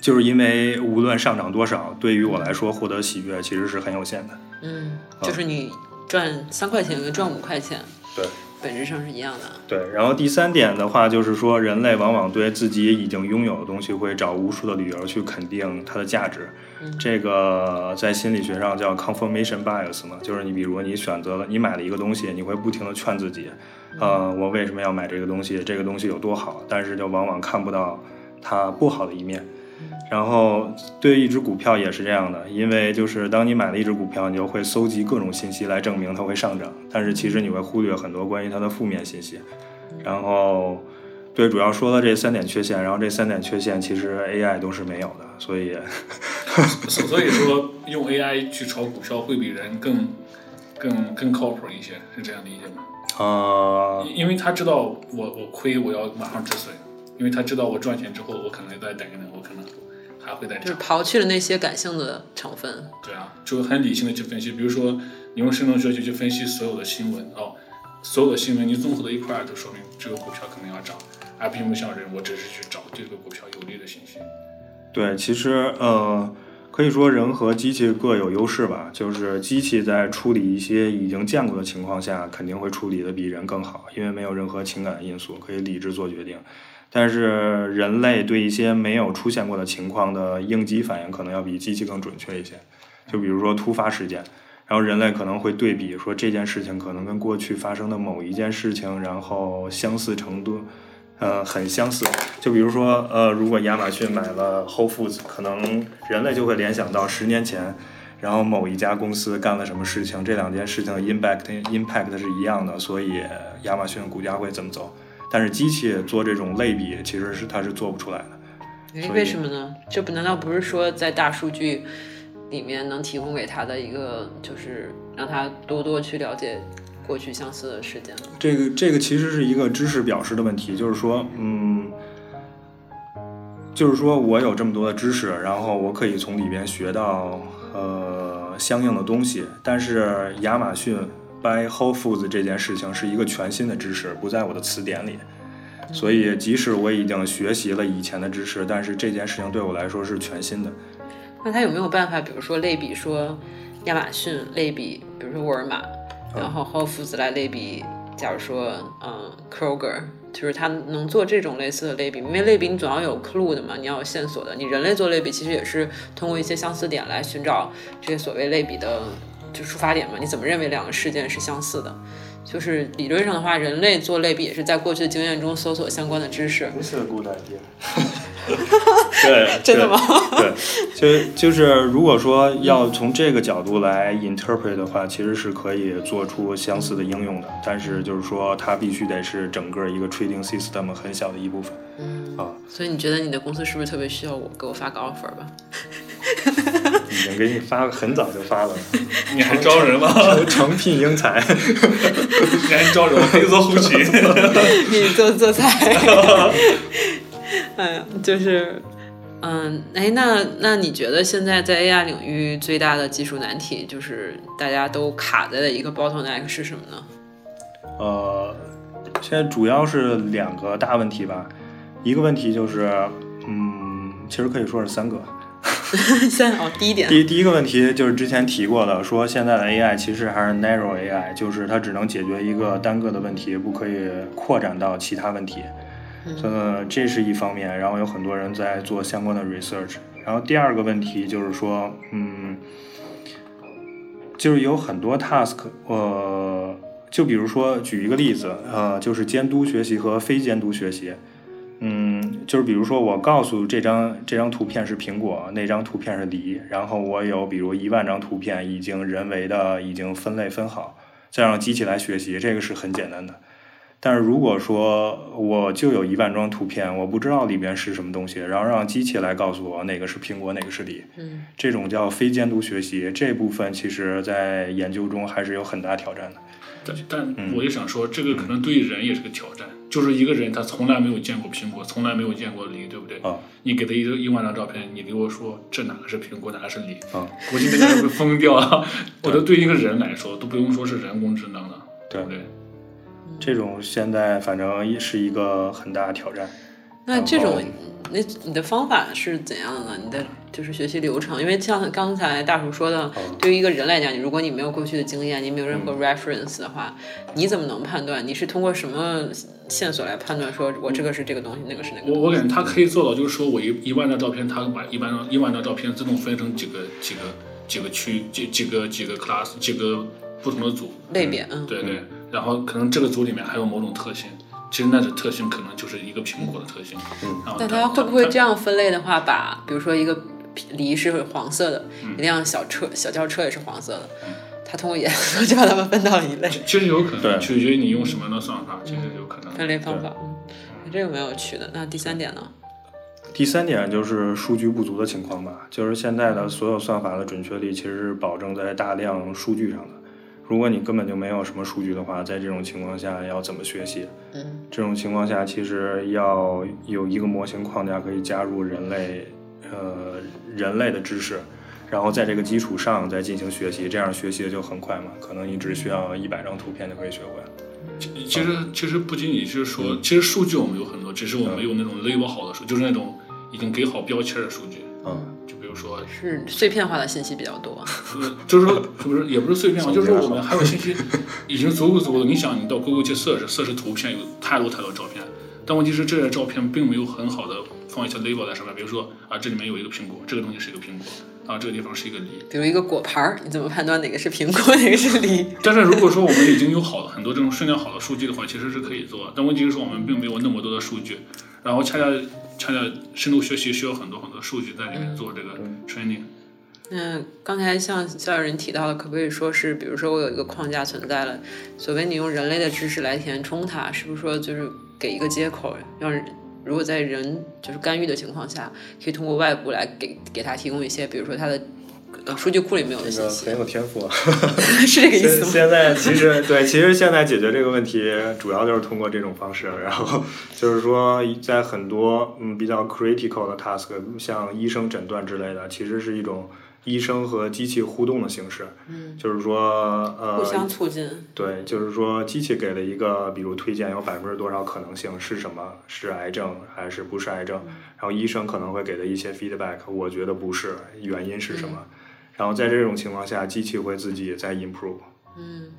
就是因为无论上涨多少，对于我来说获得喜悦其实是很有限的。嗯，就是你赚三块钱跟赚五块钱，对，本质上是一样的。对，然后第三点的话，就是说人类往往对自己已经拥有的东西会找无数的理由去肯定它的价值。这个在心理学上叫 confirmation bias 嘛，就是你比如你选择了你买了一个东西，你会不停的劝自己，呃，我为什么要买这个东西？这个东西有多好？但是就往往看不到它不好的一面。然后对一只股票也是这样的，因为就是当你买了一只股票，你就会搜集各种信息来证明它会上涨，但是其实你会忽略很多关于它的负面信息。然后，对，主要说了这三点缺陷，然后这三点缺陷其实 AI 都是没有的，所以所所以说 用 AI 去炒股票会比人更更更靠谱一些，是这样理解吗？呃，因因为他知道我我亏我要马上止损，因为他知道我赚钱之后我可能再等一等，我可能还会再就是涨。刨去了那些感性的成分。对啊，就很理性的去分析，比如说你用生成学习去分析所有的新闻哦，所有的新闻你综合到一块儿，就说明这个股票可能要涨，而并不像人，我只是去找这个股票有利的信息。对，其实呃，可以说人和机器各有优势吧。就是机器在处理一些已经见过的情况下，肯定会处理的比人更好，因为没有任何情感因素，可以理智做决定。但是人类对一些没有出现过的情况的应激反应，可能要比机器更准确一些。就比如说突发事件，然后人类可能会对比说这件事情可能跟过去发生的某一件事情，然后相似程度。呃，很相似。就比如说，呃，如果亚马逊买了 Whole Foods，可能人类就会联想到十年前，然后某一家公司干了什么事情，这两件事情 impact impact 是一样的，所以亚马逊股价会怎么走。但是机器做这种类比，其实是它是做不出来的。哎，为什么呢？这不难道不是说在大数据里面能提供给他的一个，就是让他多多去了解过去相似的事件吗？这个这个其实是一个知识表示的问题，就是说，嗯，就是说我有这么多的知识，然后我可以从里边学到呃相应的东西，但是亚马逊 buy Whole Foods 这件事情是一个全新的知识，不在我的词典里。所以，即使我已经学习了以前的知识，但是这件事情对我来说是全新的。那他有没有办法，比如说类比说亚马逊类比，比如说沃尔玛，然后 Whole Foods 来类比，假如说嗯 Kroger，就是他能做这种类似的类比，因为类比你总要有 clue 的嘛，你要有线索的。你人类做类比其实也是通过一些相似点来寻找这些所谓类比的就出发点嘛。你怎么认为两个事件是相似的？就是理论上的话，人类做类比也是在过去的经验中搜索相关的知识。This is a good idea 对，真的吗？对，就就是如果说要从这个角度来 interpret 的话，其实是可以做出相似的应用的，但是就是说它必须得是整个一个 trading system 很小的一部分。嗯啊，所以你觉得你的公司是不是特别需要我给我发个 offer 吧？已经给你发了，很早就发了，你还招人吗？诚聘英才。你还招人？我可以做后勤。给你做做菜。哎呀，就是，嗯，哎，那那你觉得现在在 AI 领域最大的技术难题，就是大家都卡在的一个 bottleneck 是什么呢？呃，现在主要是两个大问题吧，一个问题就是，嗯，其实可以说是三个。先哦，第一点，第第一个问题就是之前提过的，说现在的 AI 其实还是 narrow AI，就是它只能解决一个单个的问题，不可以扩展到其他问题。呃，这是一方面，然后有很多人在做相关的 research。然后第二个问题就是说，嗯，就是有很多 task，呃，就比如说举一个例子，呃，就是监督学习和非监督学习。嗯，就是比如说，我告诉这张这张图片是苹果，那张图片是梨，然后我有比如一万张图片已经人为的已经分类分好，再让机器来学习，这个是很简单的。但是如果说我就有一万张图片，我不知道里边是什么东西，然后让机器来告诉我哪个是苹果，哪个是梨，嗯，这种叫非监督学习，这部分其实在研究中还是有很大挑战的。但但嗯我也想说，这个可能对人也是个挑战，就是一个人他从来没有见过苹果，从来没有见过梨，对不对？啊你给他一一万张照片，你给我说这哪个是苹果，哪个是梨？啊，估计那个人会疯掉啊！我觉得对一个人来说，都不用说是人工智能了，对不对？这种现在反正也是一个很大的挑战。那这种，那你的方法是怎样的呢？你的就是学习流程，因为像刚才大叔说的，哦对于一个人来讲，你如果你没有过去的经验，你没有任何嗯 reference 的话，你怎么能判断？你是通过什么线索来判断？说我这个是这个东西，那个是那个？我我感觉他可以做到，就是说我一一万张照片，他把一万张一万张照片自动分成几个几个几个区几几个几个 class 几个不同的组，类别，嗯，对对，然后可能这个组里面还有某种特性，其实那种特性可能就是一个苹果的特性。嗯然后但它会不会这样？分类的话，把比如说一个梨是黄色的，嗯一辆小车小轿车也是黄色的，它通过颜色 就把它们分到一类其实有可能，对取决于你用什么样的算法，其实有可能。分类方法。嗯，这个蛮有趣的。那第三点呢？第三点就是数据不足的情况吧，就是现在的所有算法的准确率其实是保证在大量数据上的。如果你根本就没有什么数据的话，在这种情况下要怎么学习？嗯，这种情况下其实要有一个模型框架可以加入人类，呃，人类的知识，然后在这个基础上再进行学习，这样学习的就很快嘛，可能你只需要一百张图片就可以学会。其其实其实不仅仅是说，其实数据我们有很多，只是我们没有那种 label 好的数，就是那种已经给好标签的数据。嗯，如说，是碎片化的信息比较多。呃，就是说，是不是也不是碎片化，就是说我们还有信息已经足够足够的。你想，你到 Google 去 search search 图片，有太多太多照片，但问题是这些照片并没有很好的放一些 label 在上面，比如说啊，这里面有一个苹果，这个东西是一个苹果，啊，这个地方是一个梨。比如一个果盘儿，你怎么判断哪个是苹果，哪个是梨？但是如果说我们已经有好很多这种训练好的数据的话，其实是可以做。但问题是说我们并没有那么多的数据，然后恰恰恰恰深度学习需要很多很多数据在里面做这个 training。那刚才像肖友人提到的，可不可以说是，比如说我有一个框架存在了，所谓你用人类的知识来填充它，是不是说就是给一个接口，让人如果在人就是干预的情况下，可以通过外部来给给他提供一些，比如说他的呃数据库里没有的信息这个很，有天赋啊。是这个意思吗？现在其实对，其实现在解决这个问题主要就是通过这种方式，然后就是说在很多嗯比较 critical 的 task，像医生诊断之类的，其实是一种医生和机器互动的形式。嗯，就是说呃，互相促进。对，就是说机器给了一个，比如推荐有百分之多少可能性是什么，是癌症还是不是癌症，然后医生可能会给的一些 feedback，我觉得不是，原因是什么，然后在这种情况下，机器会自己在 improve，嗯。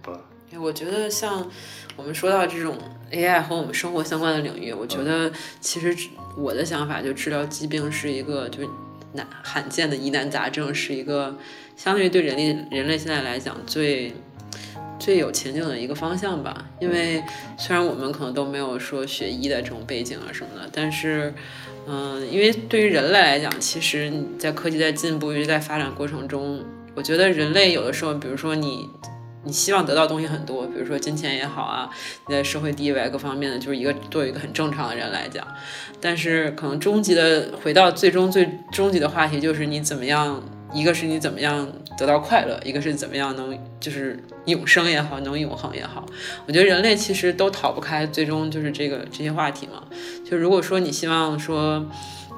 对，我觉得像我们说到这种 AI 和我们生活相关的领域，我觉得其实我的想法就治疗疾病是一个就难罕见的疑难杂症，是一个相对于对人类人类现在来讲最最有前景的一个方向吧。因为虽然我们可能都没有说学医的这种背景啊什么的，但是。嗯，因为对于人类来讲，其实你在科技在进步、一直在发展过程中，我觉得人类有的时候，比如说你你希望得到东西很多，比如说金钱也好啊，你在社会地位各方面的，就是一个作为一个很正常的人来讲，但是可能终极的回到最终最终极的话题就是你怎么样，一个是你怎么样得到快乐，一个是怎么样能就是永生也好，能永恒也好，我觉得人类其实都逃不开最终就是这个这些话题嘛。就如果说你希望说。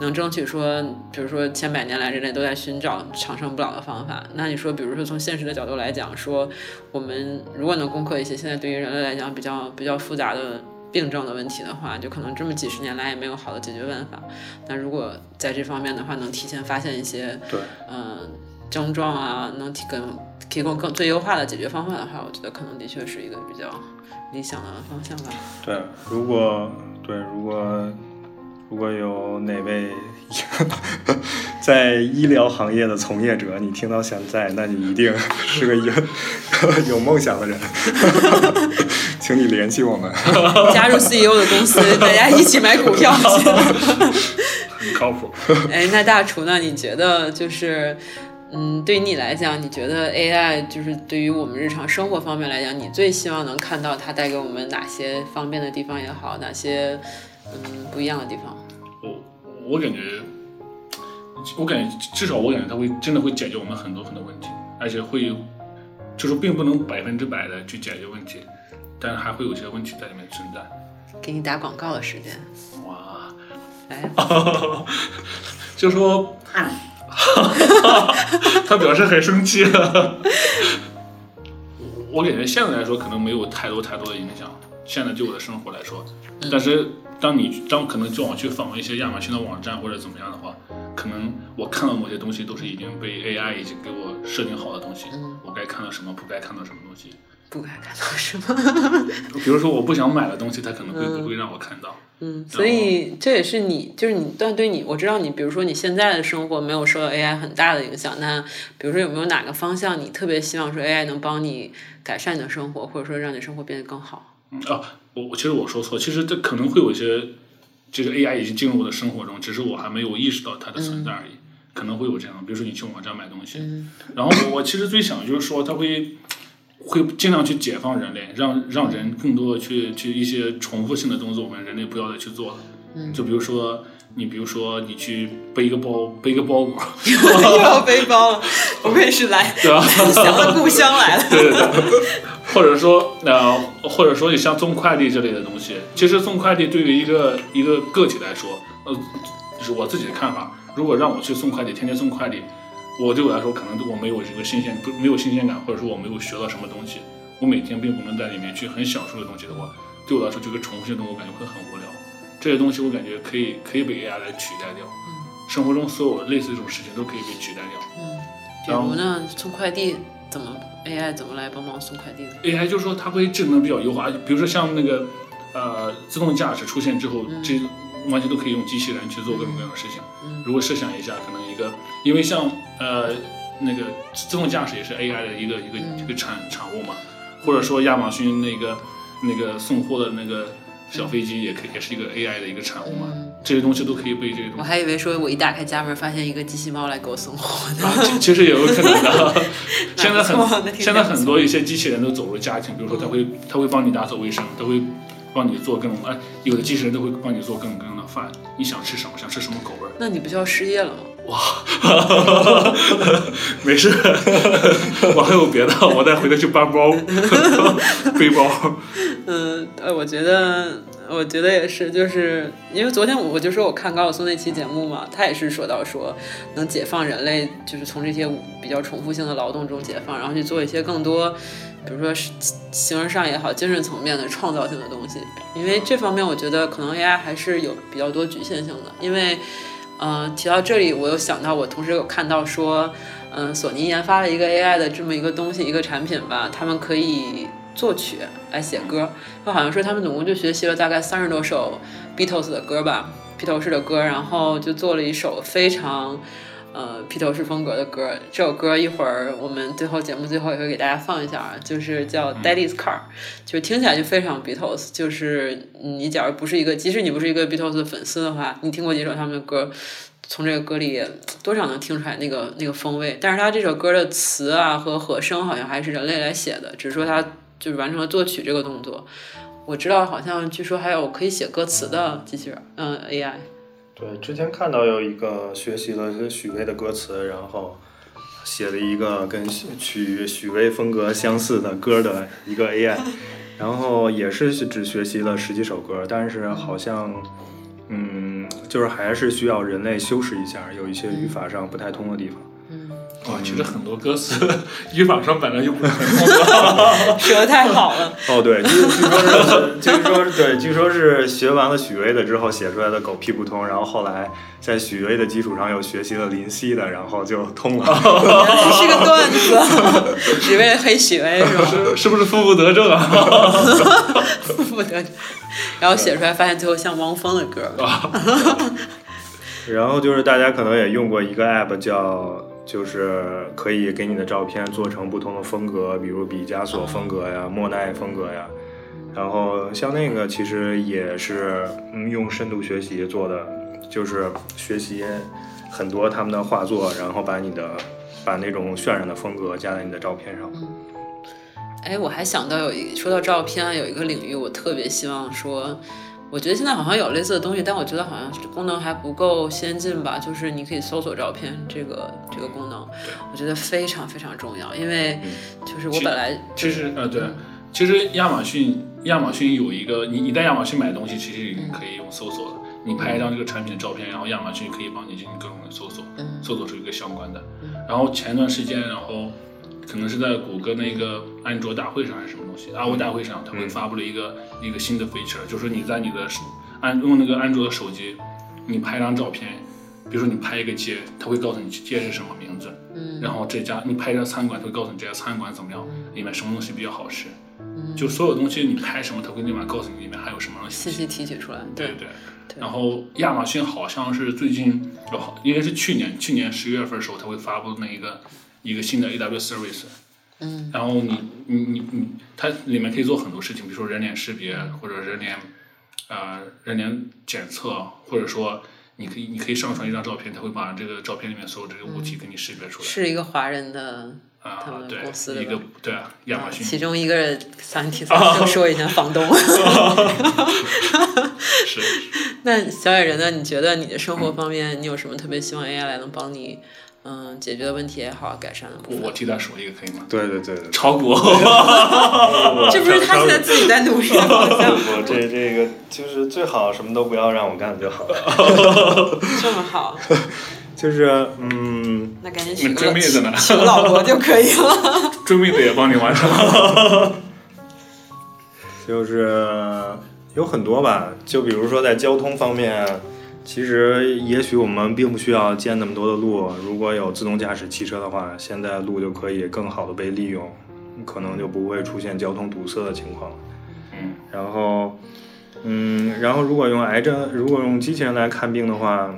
能争取说，比如说千百年来人类都在寻找长生不老的方法。那你说，比如说从现实的角度来讲，说我们如果能攻克一些现在对于人类来讲比较比较复杂的病症的问题的话，就可能这么几十年来也没有好的解决办法。那如果在这方面的话，能提前发现一些对，嗯、症状啊，能提供提供更最优化的解决方法的话，我觉得可能的确是一个比较理想的方向吧。对，如果对如果如果有哪位 在医疗行业的从业者，你听到现在，那你一定是个有有梦想的人，请你联系我们。加入 CEO 的公司，大家一起买股票去。很靠谱。哎，那大厨呢？你觉得就是，嗯，对于你来讲，你觉得 AI 就是对于我们日常生活方面来讲，你最希望能看到它带给我们哪些方便的地方也好，哪些嗯不一样的地方？我我感觉，我感觉至少我感觉它会真的会解决我们很多很多问题，而且会就是并不能百分之百的去解决问题，但是还会有些问题在里面存在。给你打广告的时间。哇，来，就说 他表示很生气。我感觉现在来说可能没有太多太多的影响，现在对我的生活来说，但是当你当可能就我去访问一些亚马逊的网站或者怎么样的话，可能我看到某些东西都是已经被 AI 已经给我设定好的东西，嗯我该看到什么，不该看到什么东西。不该看到什么？比如说我不想买的东西，它可能会不会让我看到？嗯，所以这也是你，就是你，但对你，我知道你，比如说你现在的生活没有受到 AI 很大的影响，那比如说有没有哪个方向你特别希望说 AI 能帮你改善你的生活，或者说让你生活变得更好？嗯啊，我我其实我说错，其实这可能会有一些，这个 AI 已经进入我的生活中，只是我还没有意识到它的存在而已。可能会有这样，比如说你去网站买东西，然后我我其实最想就是说，它会会尽量去解放人类，让让人更多的去去一些重复性的动作，我们人类不要再去做了。嗯就比如说你，比如说你去背一个包，背一个包裹，又要背包了，不愧是来对吧？想到故乡来了。对对对，或者说呃，或者说你像送快递这类的东西，其实送快递对于一个一个个体来说，呃，就是我自己的看法。如果让我去送快递，天天送快递，我对我来说可能我没有这个新鲜，不没有新鲜感，或者说我没有学到什么东西，我每天并不能在里面去很享受的东西的话，对我来说这个重复性的我感觉会很无聊。这些东西我感觉可以可以被 AI 来取代掉，生活中所有类似这种事情都可以被取代掉。嗯，比如呢，送快递怎么 AI 怎么来帮忙送快递的？AI 就是说它会智能比较优化，比如说像那个呃自动驾驶出现之后，这完全都可以用机器人去做各种各样的事情。如果设想一下，可能一个因为像呃那个自动驾驶也是 AI 的一个一个一个产产物嘛，或者说亚马逊那个那个送货的那个小飞机也可以也是一个 AI 的一个产物嘛，这些东西都可以被这些东西。我还以为说我一打开家门，发现一个机器猫来给我送货呢。啊，其其实也有可能的。现在很挺现在很多一些机器人都走入家庭，比如说它会它会帮你打扫卫生，它会帮你做各种哎，有的机器人都会帮你做各种各样的饭，你想吃什么，想吃什么口味儿，那你不就要失业了吗？哇 没事，我还有别的，我再回头去搬包、背包。嗯，呃，我觉得，我觉得也是，就是因为昨天我就说我看高晓松那期节目嘛，他也是说到说能解放人类，就是从这些比较重复性的劳动中解放，然后去做一些更多，比如说是形而上也好，精神层面的创造性的东西。因为这方面，我觉得可能 AI 还是有比较多局限性的，因为。呃，提到这里，我又想到，我同时有看到说，嗯、索尼研发了一个 AI 的这么一个东西，一个产品吧，他们可以作曲来写歌，就好像说他们总共就学习了大概三十多首 Beatles 的歌吧，披头士的歌，然后就做了一首非常。呃，披头士风格的歌，这首歌一会儿我们最后节目最后也会给大家放一下啊，就是叫《Daddy's Car》，就是听起来就非常 Beatles，就是你假如不是一个，即使你不是一个 Beatles 的粉丝的话，你听过几首他们的歌，从这个歌里多少能听出来那个那个风味。但是他这首歌的词啊和和声好像还是人类来写的，只是说他就是完成了作曲这个动作。我知道好像据说还有可以写歌词的机器人，嗯，AI。对，之前看到有一个学习了许巍的歌词，然后写了一个跟许许许巍风格相似的歌的一个 AI，然后也是只学习了十几首歌，但是好像，嗯，就是还是需要人类修饰一下，有一些语法上不太通的地方。哇，其实很多歌词 语法上本来就不是很 通的。说的太好了，哦，对，据据说是，据说是对，据说是学完了许巍的之后写出来的狗屁不通，然后后来在许巍的基础上又学习了林夕的，然后就通了。是个段子，只为了黑许巍是吧？是是不是负不得正啊？不得正，然后写出来发现最后像汪峰的歌。然后就是大家可能也用过一个 app 叫，就是可以给你的照片做成不同的风格，比如毕加索风格呀、莫奈风格呀。然后像那个其实也是用深度学习做的，就是学习很多他们的画作，然后把你的把那种渲染的风格加在你的照片上。哎，我还想到有一说到照片，有一个领域我特别希望说，我觉得现在好像有类似的东西，但我觉得好像是功能还不够先进吧。就是你可以搜索照片这个这个功能，我觉得非常非常重要，因为就是我本来其实呃对，其实亚马逊亚马逊有一个，你你在亚马逊买东西，其实可以用搜索了。你拍一张这个产品的照片，然后亚马逊可以帮你进行各种的搜索，嗯搜索出一个相关的。然后前段时间，然后可能是在谷歌那个安卓大会上还是什么东西，阿 O 大会上，他们发布了一个、一个新的 feature，就是你在你的手安用那个安卓的手机，你拍张照片，比如说你拍一个街，他会告诉你街是什么名字，嗯。然后这家你拍一家餐馆，他会告诉你这家餐馆怎么样，里面什么东西比较好吃，就所有东西你拍什么，它会立马告诉你里面还有什么东西。信息提取出来，对对。然后亚马逊好像是最近，哦，应该是去年，去年十月份的时候，它会发布那一个一个新的 AWS service。嗯。然后你你你你，它里面可以做很多事情，比如说人脸识别，或者人脸，呃，人脸检测，或者说你可以你可以上传一张照片，它会把这个照片里面所有这个物体给你识别出来。是一个华人的他啊，们对公司，的一个对啊，亚马逊其中一个 scientist 就 说一下房东。是。那小野人呢？你觉得你的生活方面，你有什么特别希望 AI 来能帮你，嗯，解决的问题也好，改善的部分？我替他说一个可以吗？对对对对，炒股。这不是他现在自己在努力吗？我这这个就是最好什么都不要让我干就好了。这么好，就是嗯，那赶紧娶那个追妹子呢请个老婆就可以了。追妹子也帮你完成。就是有很多吧，就比如说在交通方面，其实也许我们并不需要建那么多的路，如果有自动驾驶汽车的话，现在路就可以更好的被利用，可能就不会出现交通堵塞的情况。嗯，然后，嗯，然后如果用癌症，如果用机器人来看病的话，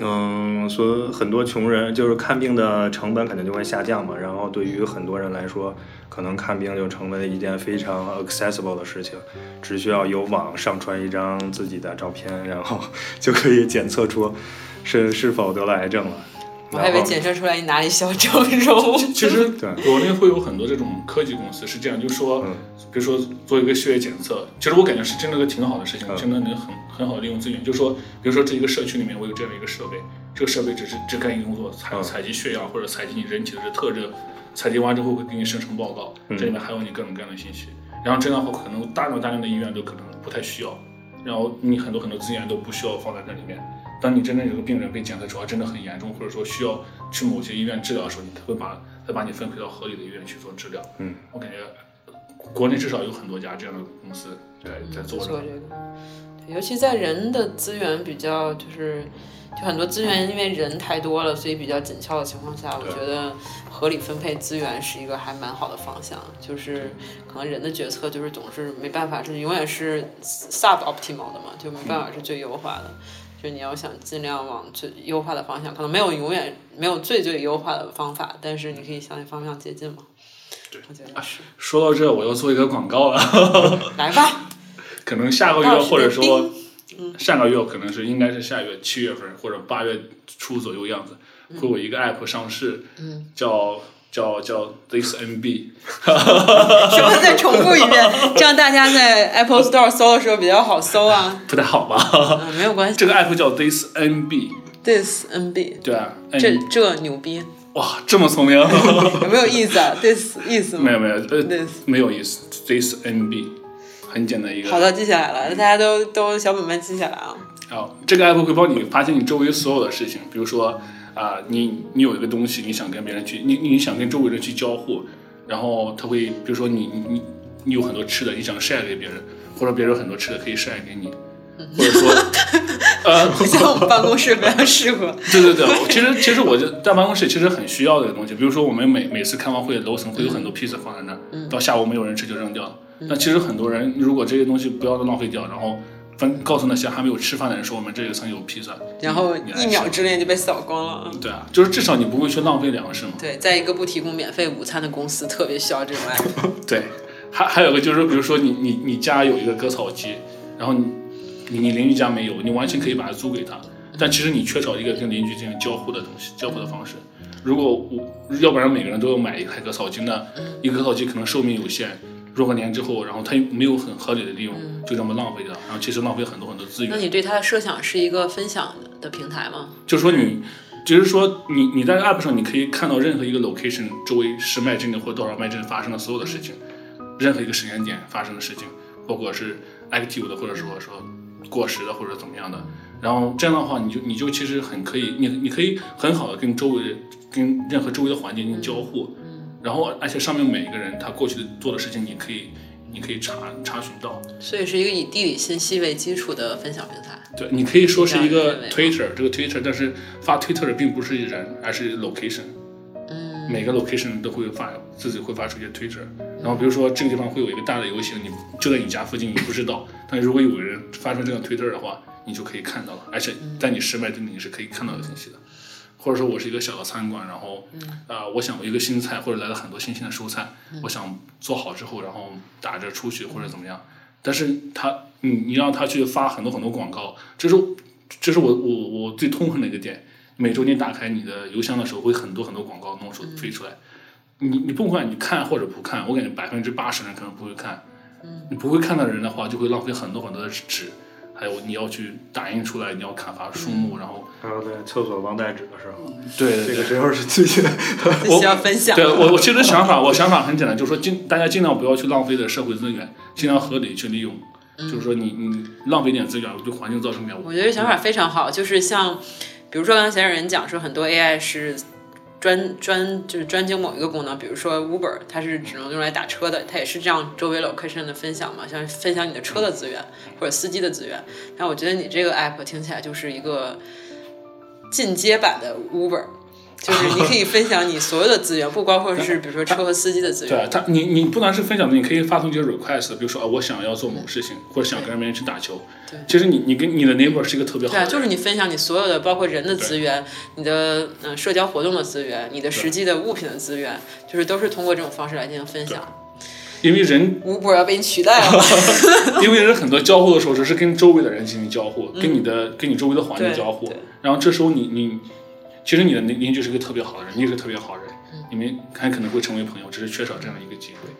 嗯，所很多穷人就是看病的成本肯定就会下降嘛。然后对于很多人来说，可能看病就成为了一件非常 accessible 的事情，只需要有网上传一张自己的照片，然后 就可以检测出是是否得了癌症了。我还以为检测出来你哪里小整容。其实国内会有很多这种科技公司是这样，就是说，嗯比如说做一个血液检测，其实我感觉是真的个挺好的事情，嗯真的能很很好的利用资源。就是说，比如说这一个社区里面我有这样一个设备，这个设备只是只干一个工作，采嗯采集血样或者采集你人体的这特征，采集完之后会给你生成报告，嗯这里面还有你各种各样的信息。然后这样的话，可能大量大量的医院都可能不太需要，然后你很多很多资源都不需要放在这里面。当你真正有个病人被检测出来真的很严重，或者说需要去某些医院治疗的时候，你会把再把你分配到合理的医院去做治疗。嗯，我感觉国内至少有很多家这样的公司在在做着。做这个，对，尤其在人的资源比较就是，就很多资源因为人太多了，所以比较紧俏的情况下，我觉得合理分配资源是一个还蛮好的方向。就是可能人的决策就是总是没办法，是永远是 sub optimal 的嘛，就没办法是最优化的。就你要想尽量往最优化的方向，可能没有永远没有最最优化的方法，但是你可以向那方向接近嘛。对我觉得是。说到这，我要做一个广告了，来吧，可能下个月或者说冰上个月可能是应该是下月七月份或者八月初左右样子，会有一个 app 上市，嗯叫叫叫 This MB，什么再重复一遍，这样大家在 Apple Store 搜的时候比较好搜啊。不太好吧？嗯，没有关系。这个 app 叫 This MB，This NB，对啊，这这牛逼，哇这么聪明，有没有意思啊？This 意思吗？没有没有呃 This 没有意思，This MB 很简单一个。好的，记下来了，大家都都小本本记下来啊。好，这个 app 会帮你发现你周围所有的事情，比如说啊、你你有一个东西，你想跟别人去，你你想跟周围人去交互，然后他会，比如说你你你你有很多吃的，你想晒给别人，或者别人有很多吃的可以晒给你，或者说，呃，在我们办公室不要试过。对对对，其实其实我就在办公室其实很需要这个东西，比如说我们每每次开完会，楼层会有很多披萨放在那儿，到下午没有人吃就扔掉了。但其实很多人如果这些东西不要浪费掉，然后分告诉那些还没有吃饭的人说我们这一层有披萨，然后一秒之内就被扫光了。对啊，就是至少你不会去浪费粮食嘛。对，在一个不提供免费午餐的公司，特别需要这种 app。对，还还有个就是，比如说你你你家有一个割草机，然后你你你邻居家没有，你完全可以把它租给他，但其实你缺少一个跟邻居进行交互的东西，交互的方式。如果我要不然每个人都要买一台割草机，那一个割草机可能寿命有限，若干年之后，然后它没有很合理的利用，就这么浪费掉，然后其实浪费很多很多资源。那你对它的设想是一个分享的平台吗？就是说你，就是说你你在 App 上你可以看到任何一个 location 周围十迈之内或多少迈之内发生的所有的事情，任何一个时间点发生的事情，包括是 active 的，或者说说过时的，或者怎么样的。然后这样的话，你就你就其实很可以，你你可以很好的跟周围跟任何周围的环境进行交互。然后而且上面每一个人他过去的做的事情，你可以你可以查查询到。所以是一个以地理信息为基础的分享平台。对，你可以说是一个 Twitter，这个 Twitter，但是发 Twitter 的并不是人，而是 location。嗯，每个 location 都会发自己会发出一些 Twitter，然后比如说这个地方会有一个大的游行，你就在你家附近，你不知道，但如果有人发出这个 Twitter 的话，你就可以看到了，而且在你十迈之内你是可以看到的信息的。或者说我是一个小的餐馆，然后啊、我想有一个新菜或者来了很多新鲜的蔬菜，我想做好之后，然后打着出去或者怎么样，但是他你你让他去发很多很多广告，这是这是我我我最痛恨的一个点。每周你打开你的邮箱的时候，会很多很多广告弄出飞出来。你你不管你看或者不看，我感觉百分之八十人可能不会看。你不会看的人的话，就会浪费很多很多的纸，还有你要去打印出来，你要砍伐树木，然后还有在厕所忘带纸的时候，对对对这个时候是最需要分享。对我我其实想法我想法很简单，就是说尽大家尽量不要去浪费的社会资源，尽量合理去利用。就是说你你浪费点资源，对环境造成点污我觉得这想法非常好，就是像，比如说刚才有人讲说很多 AI 是专专就是专精某一个功能，比如说 Uber，它是只能用来打车的，它也是这样周围 location 的分享嘛，像分享你的车的资源或者司机的资源。但我觉得你这个 app 听起来就是一个进阶版的 Uber。就是你可以分享你所有的资源，不包括是比如说车和司机的资源。对他，你你不单是分享的，你可以发送一些 request，比如说啊，我想要做某事情，或者想跟别人去打球。对其实你你跟你的 neighbor 是一个特别好对啊，就是你分享你所有的，包括人的资源，你的嗯、呃社交活动的资源，你的实际的物品的资源，就是都是通过这种方式来进行分享。因为人 Uber 要被你取代了，因为人很多交互的时候只是跟周围的人进行交互，跟你的跟你周围的环境交互，然后这时候你你其实你的邻邻居是个特别好的人，你也是个特别好的人，你们还可能会成为朋友，只是缺少这样一个机会。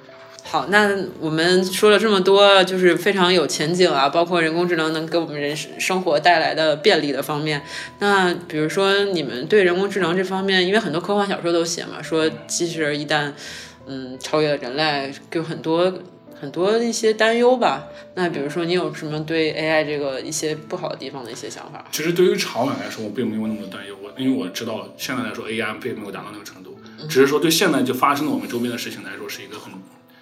好，那我们说了这么多，就是非常有前景啊，包括人工智能能给我们人生生活带来的便利的方面。那比如说你们对人工智能这方面，因为很多科幻小说都写嘛，说机器人一旦嗯超越了人类，有很多很多一些担忧吧。那比如说你有什么对 AI 这个一些不好的地方的一些想法？其实对于长远来说，我并没有那么担忧，我因为我知道现在来说 AI 并没有达到那个程度，只是说对现在就发生的我们周边的事情来说是一个很，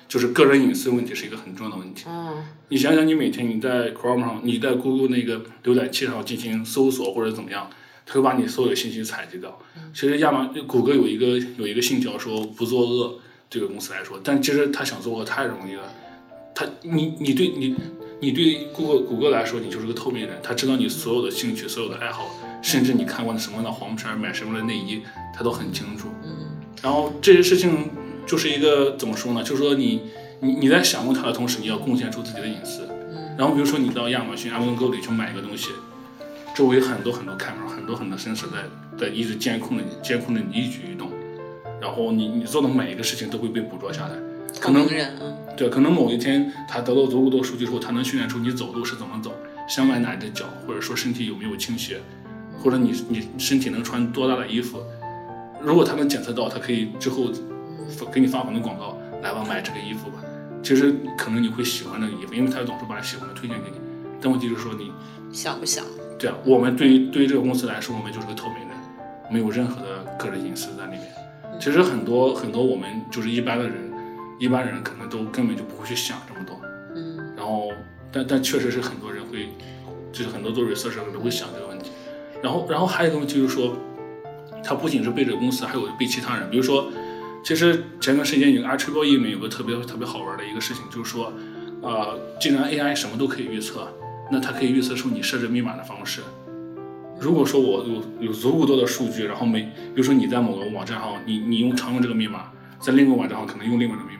就是个人隐私问题是一个很重要的问题。嗯，你想想，你每天你在 Chrome 上，你在 Google 那个浏览器上进行搜索或者怎么样，它会把你所有的信息采集到。其实亚马谷歌有一个有一个信条说不作恶，这个公司来说，但其实他想作恶太容易了。他你你对你你对谷歌谷歌来说，你就是个透明人，他知道你所有的兴趣、所有的爱好，甚至你看过的什么样的黄片、买什么样的内衣，他都很清楚。嗯，然后这些事情就是一个怎么说呢？就是说你你你在享用它的同时，你要贡献出自己的隐私。然后比如说你到亚马逊、Amazon Go 里去买一个东西，周围很多很多 camera，很多很多 sensor 在在一直监控着你，监控着你一举一动。然后你你做的每一个事情都会被捕捉下来。可能对，可能某一天他得到足够多数据之后，他能训练出你走路是怎么走，想崴哪只脚，或者说身体有没有倾斜，或者你你身体能穿多大的衣服。如果他能检测到，他可以之后给你发很多广告，来吧，买这个衣服吧。其实可能你会喜欢这个衣服，因为他总是把喜欢的推荐给你。但问题就是说你，想不想？对啊，我们对于对于这个公司来说，我们就是个透明人，没有任何的个人隐私在里面。其实很多很多我们就是一般的人，一般人可能都根本就不会去想这么多。嗯，然后，但但确实是很多人会，就是很多做 research 的人都会想这个问题。然后，然后还有一个问题就是说，他不仅是背这个公司，还有背其他人。比如说，其实前段时间有个里面有个特别特别好玩的一个事情，就是说，呃，既然 AI 什么都可以预测，那它可以预测出你设置密码的方式。如果说我有有足够多的数据，然后每，比如说你在某个网站上，你你用常用这个密码，在另一个网站上可能用另外一个密码，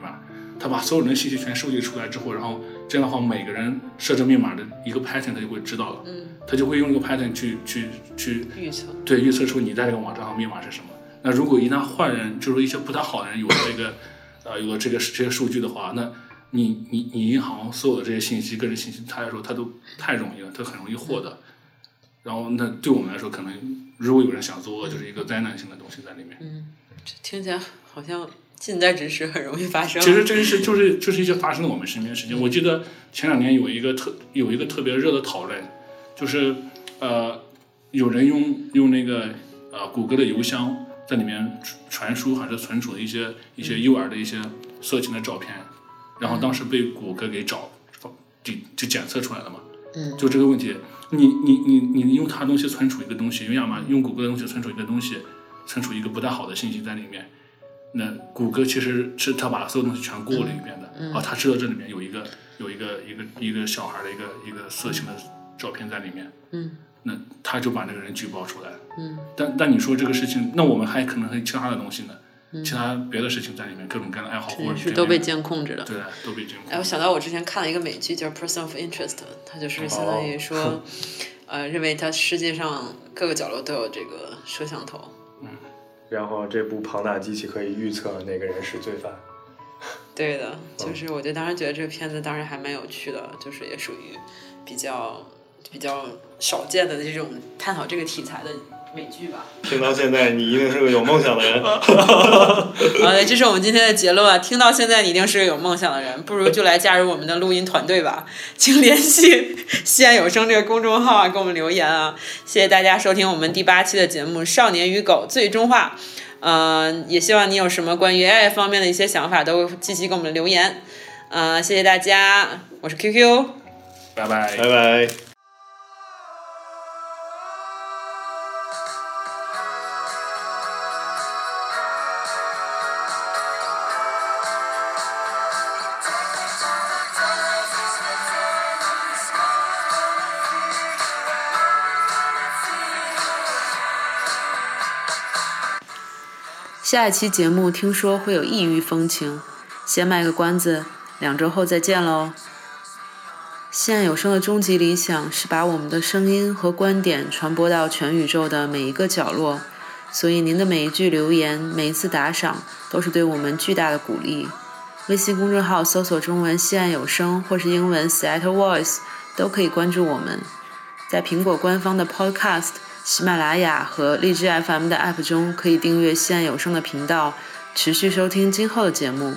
他把所有人的信息全收集出来之后，然后这样的话，每个人设置密码的一个 pattern 他就会知道了，嗯，他就会用一个 pattern 去去去预测，对预测出你在这个网站上密码是什么。那如果一旦坏人，就是一些不太好的人有了这个呃有了这个这些数据的话，那你你你银行所有的这些信息、个人信息，他来说他都太容易了，他很容易获得。然后那对我们来说，可能如果有人想做恶，就是一个灾难性的东西在里面。嗯，这听起来好像近在咫尺很容易发生。其实这些事就是就是一些发生在我们身边的事情。我记得前两年有一个特有一个特别热的讨论，就是呃有人用用那个呃谷歌的邮箱在里面传传输还是存储一些一些幼儿的一些色情的照片，然后当时被谷歌给找就就检测出来了嘛。嗯，就这个问题，你你你你用它东西存储一个东西，用亚马用谷歌的东西存储一个东西，存储一个不太好的信息在里面，那谷歌其实是他把所有东西全过了一遍的，啊，他知道这里面有一个有一个一个一个小孩的一个一个色情的照片在里面，嗯，那他就把那个人举报出来，嗯，但但你说这个事情，那我们还可能还有其他的东西呢，其他别的事情在里面，各种各样的爱好或者嗯是都被监控着的。对都被监控哎，我，想到我之前看了一个美剧叫《Person of Interest》，它就是相当于说，呃，认为它世界上各个角落都有这个摄像头。然后这部庞大机器可以预测哪个人是罪犯。对的，就是我就当时觉得这个片子当时还蛮有趣的，就是也属于比较比较少见的这种探讨这个题材的美剧吧。听到现在，你一定是个有梦想的人。好嘞，这是我们今天的结论啊！听到现在，你一定是个有梦想的人，不如就来加入我们的录音团队吧。请联系 西安有声这个公众号啊，给我们留言啊！谢谢大家收听我们第八期的节目《少年与狗最终话》。嗯、也希望你有什么关于 AI 方面的一些想法，都积极给我们留言。嗯、谢谢大家，我是 QQ。拜拜拜拜。下一期节目听说会有异域风情，先卖个关子，两周后再见喽。西岸有声的终极理想是把我们的声音和观点传播到全宇宙的每一个角落，所以您的每一句留言、每一次打赏都是对我们巨大的鼓励。微信公众号搜索中文“西岸有声”或是英文 “Seattle Voice” 都可以关注我们。在苹果官方的 Podcast、喜马拉雅和荔枝 FM 的 App 中，可以订阅西岸有声的频道，持续收听今后的节目。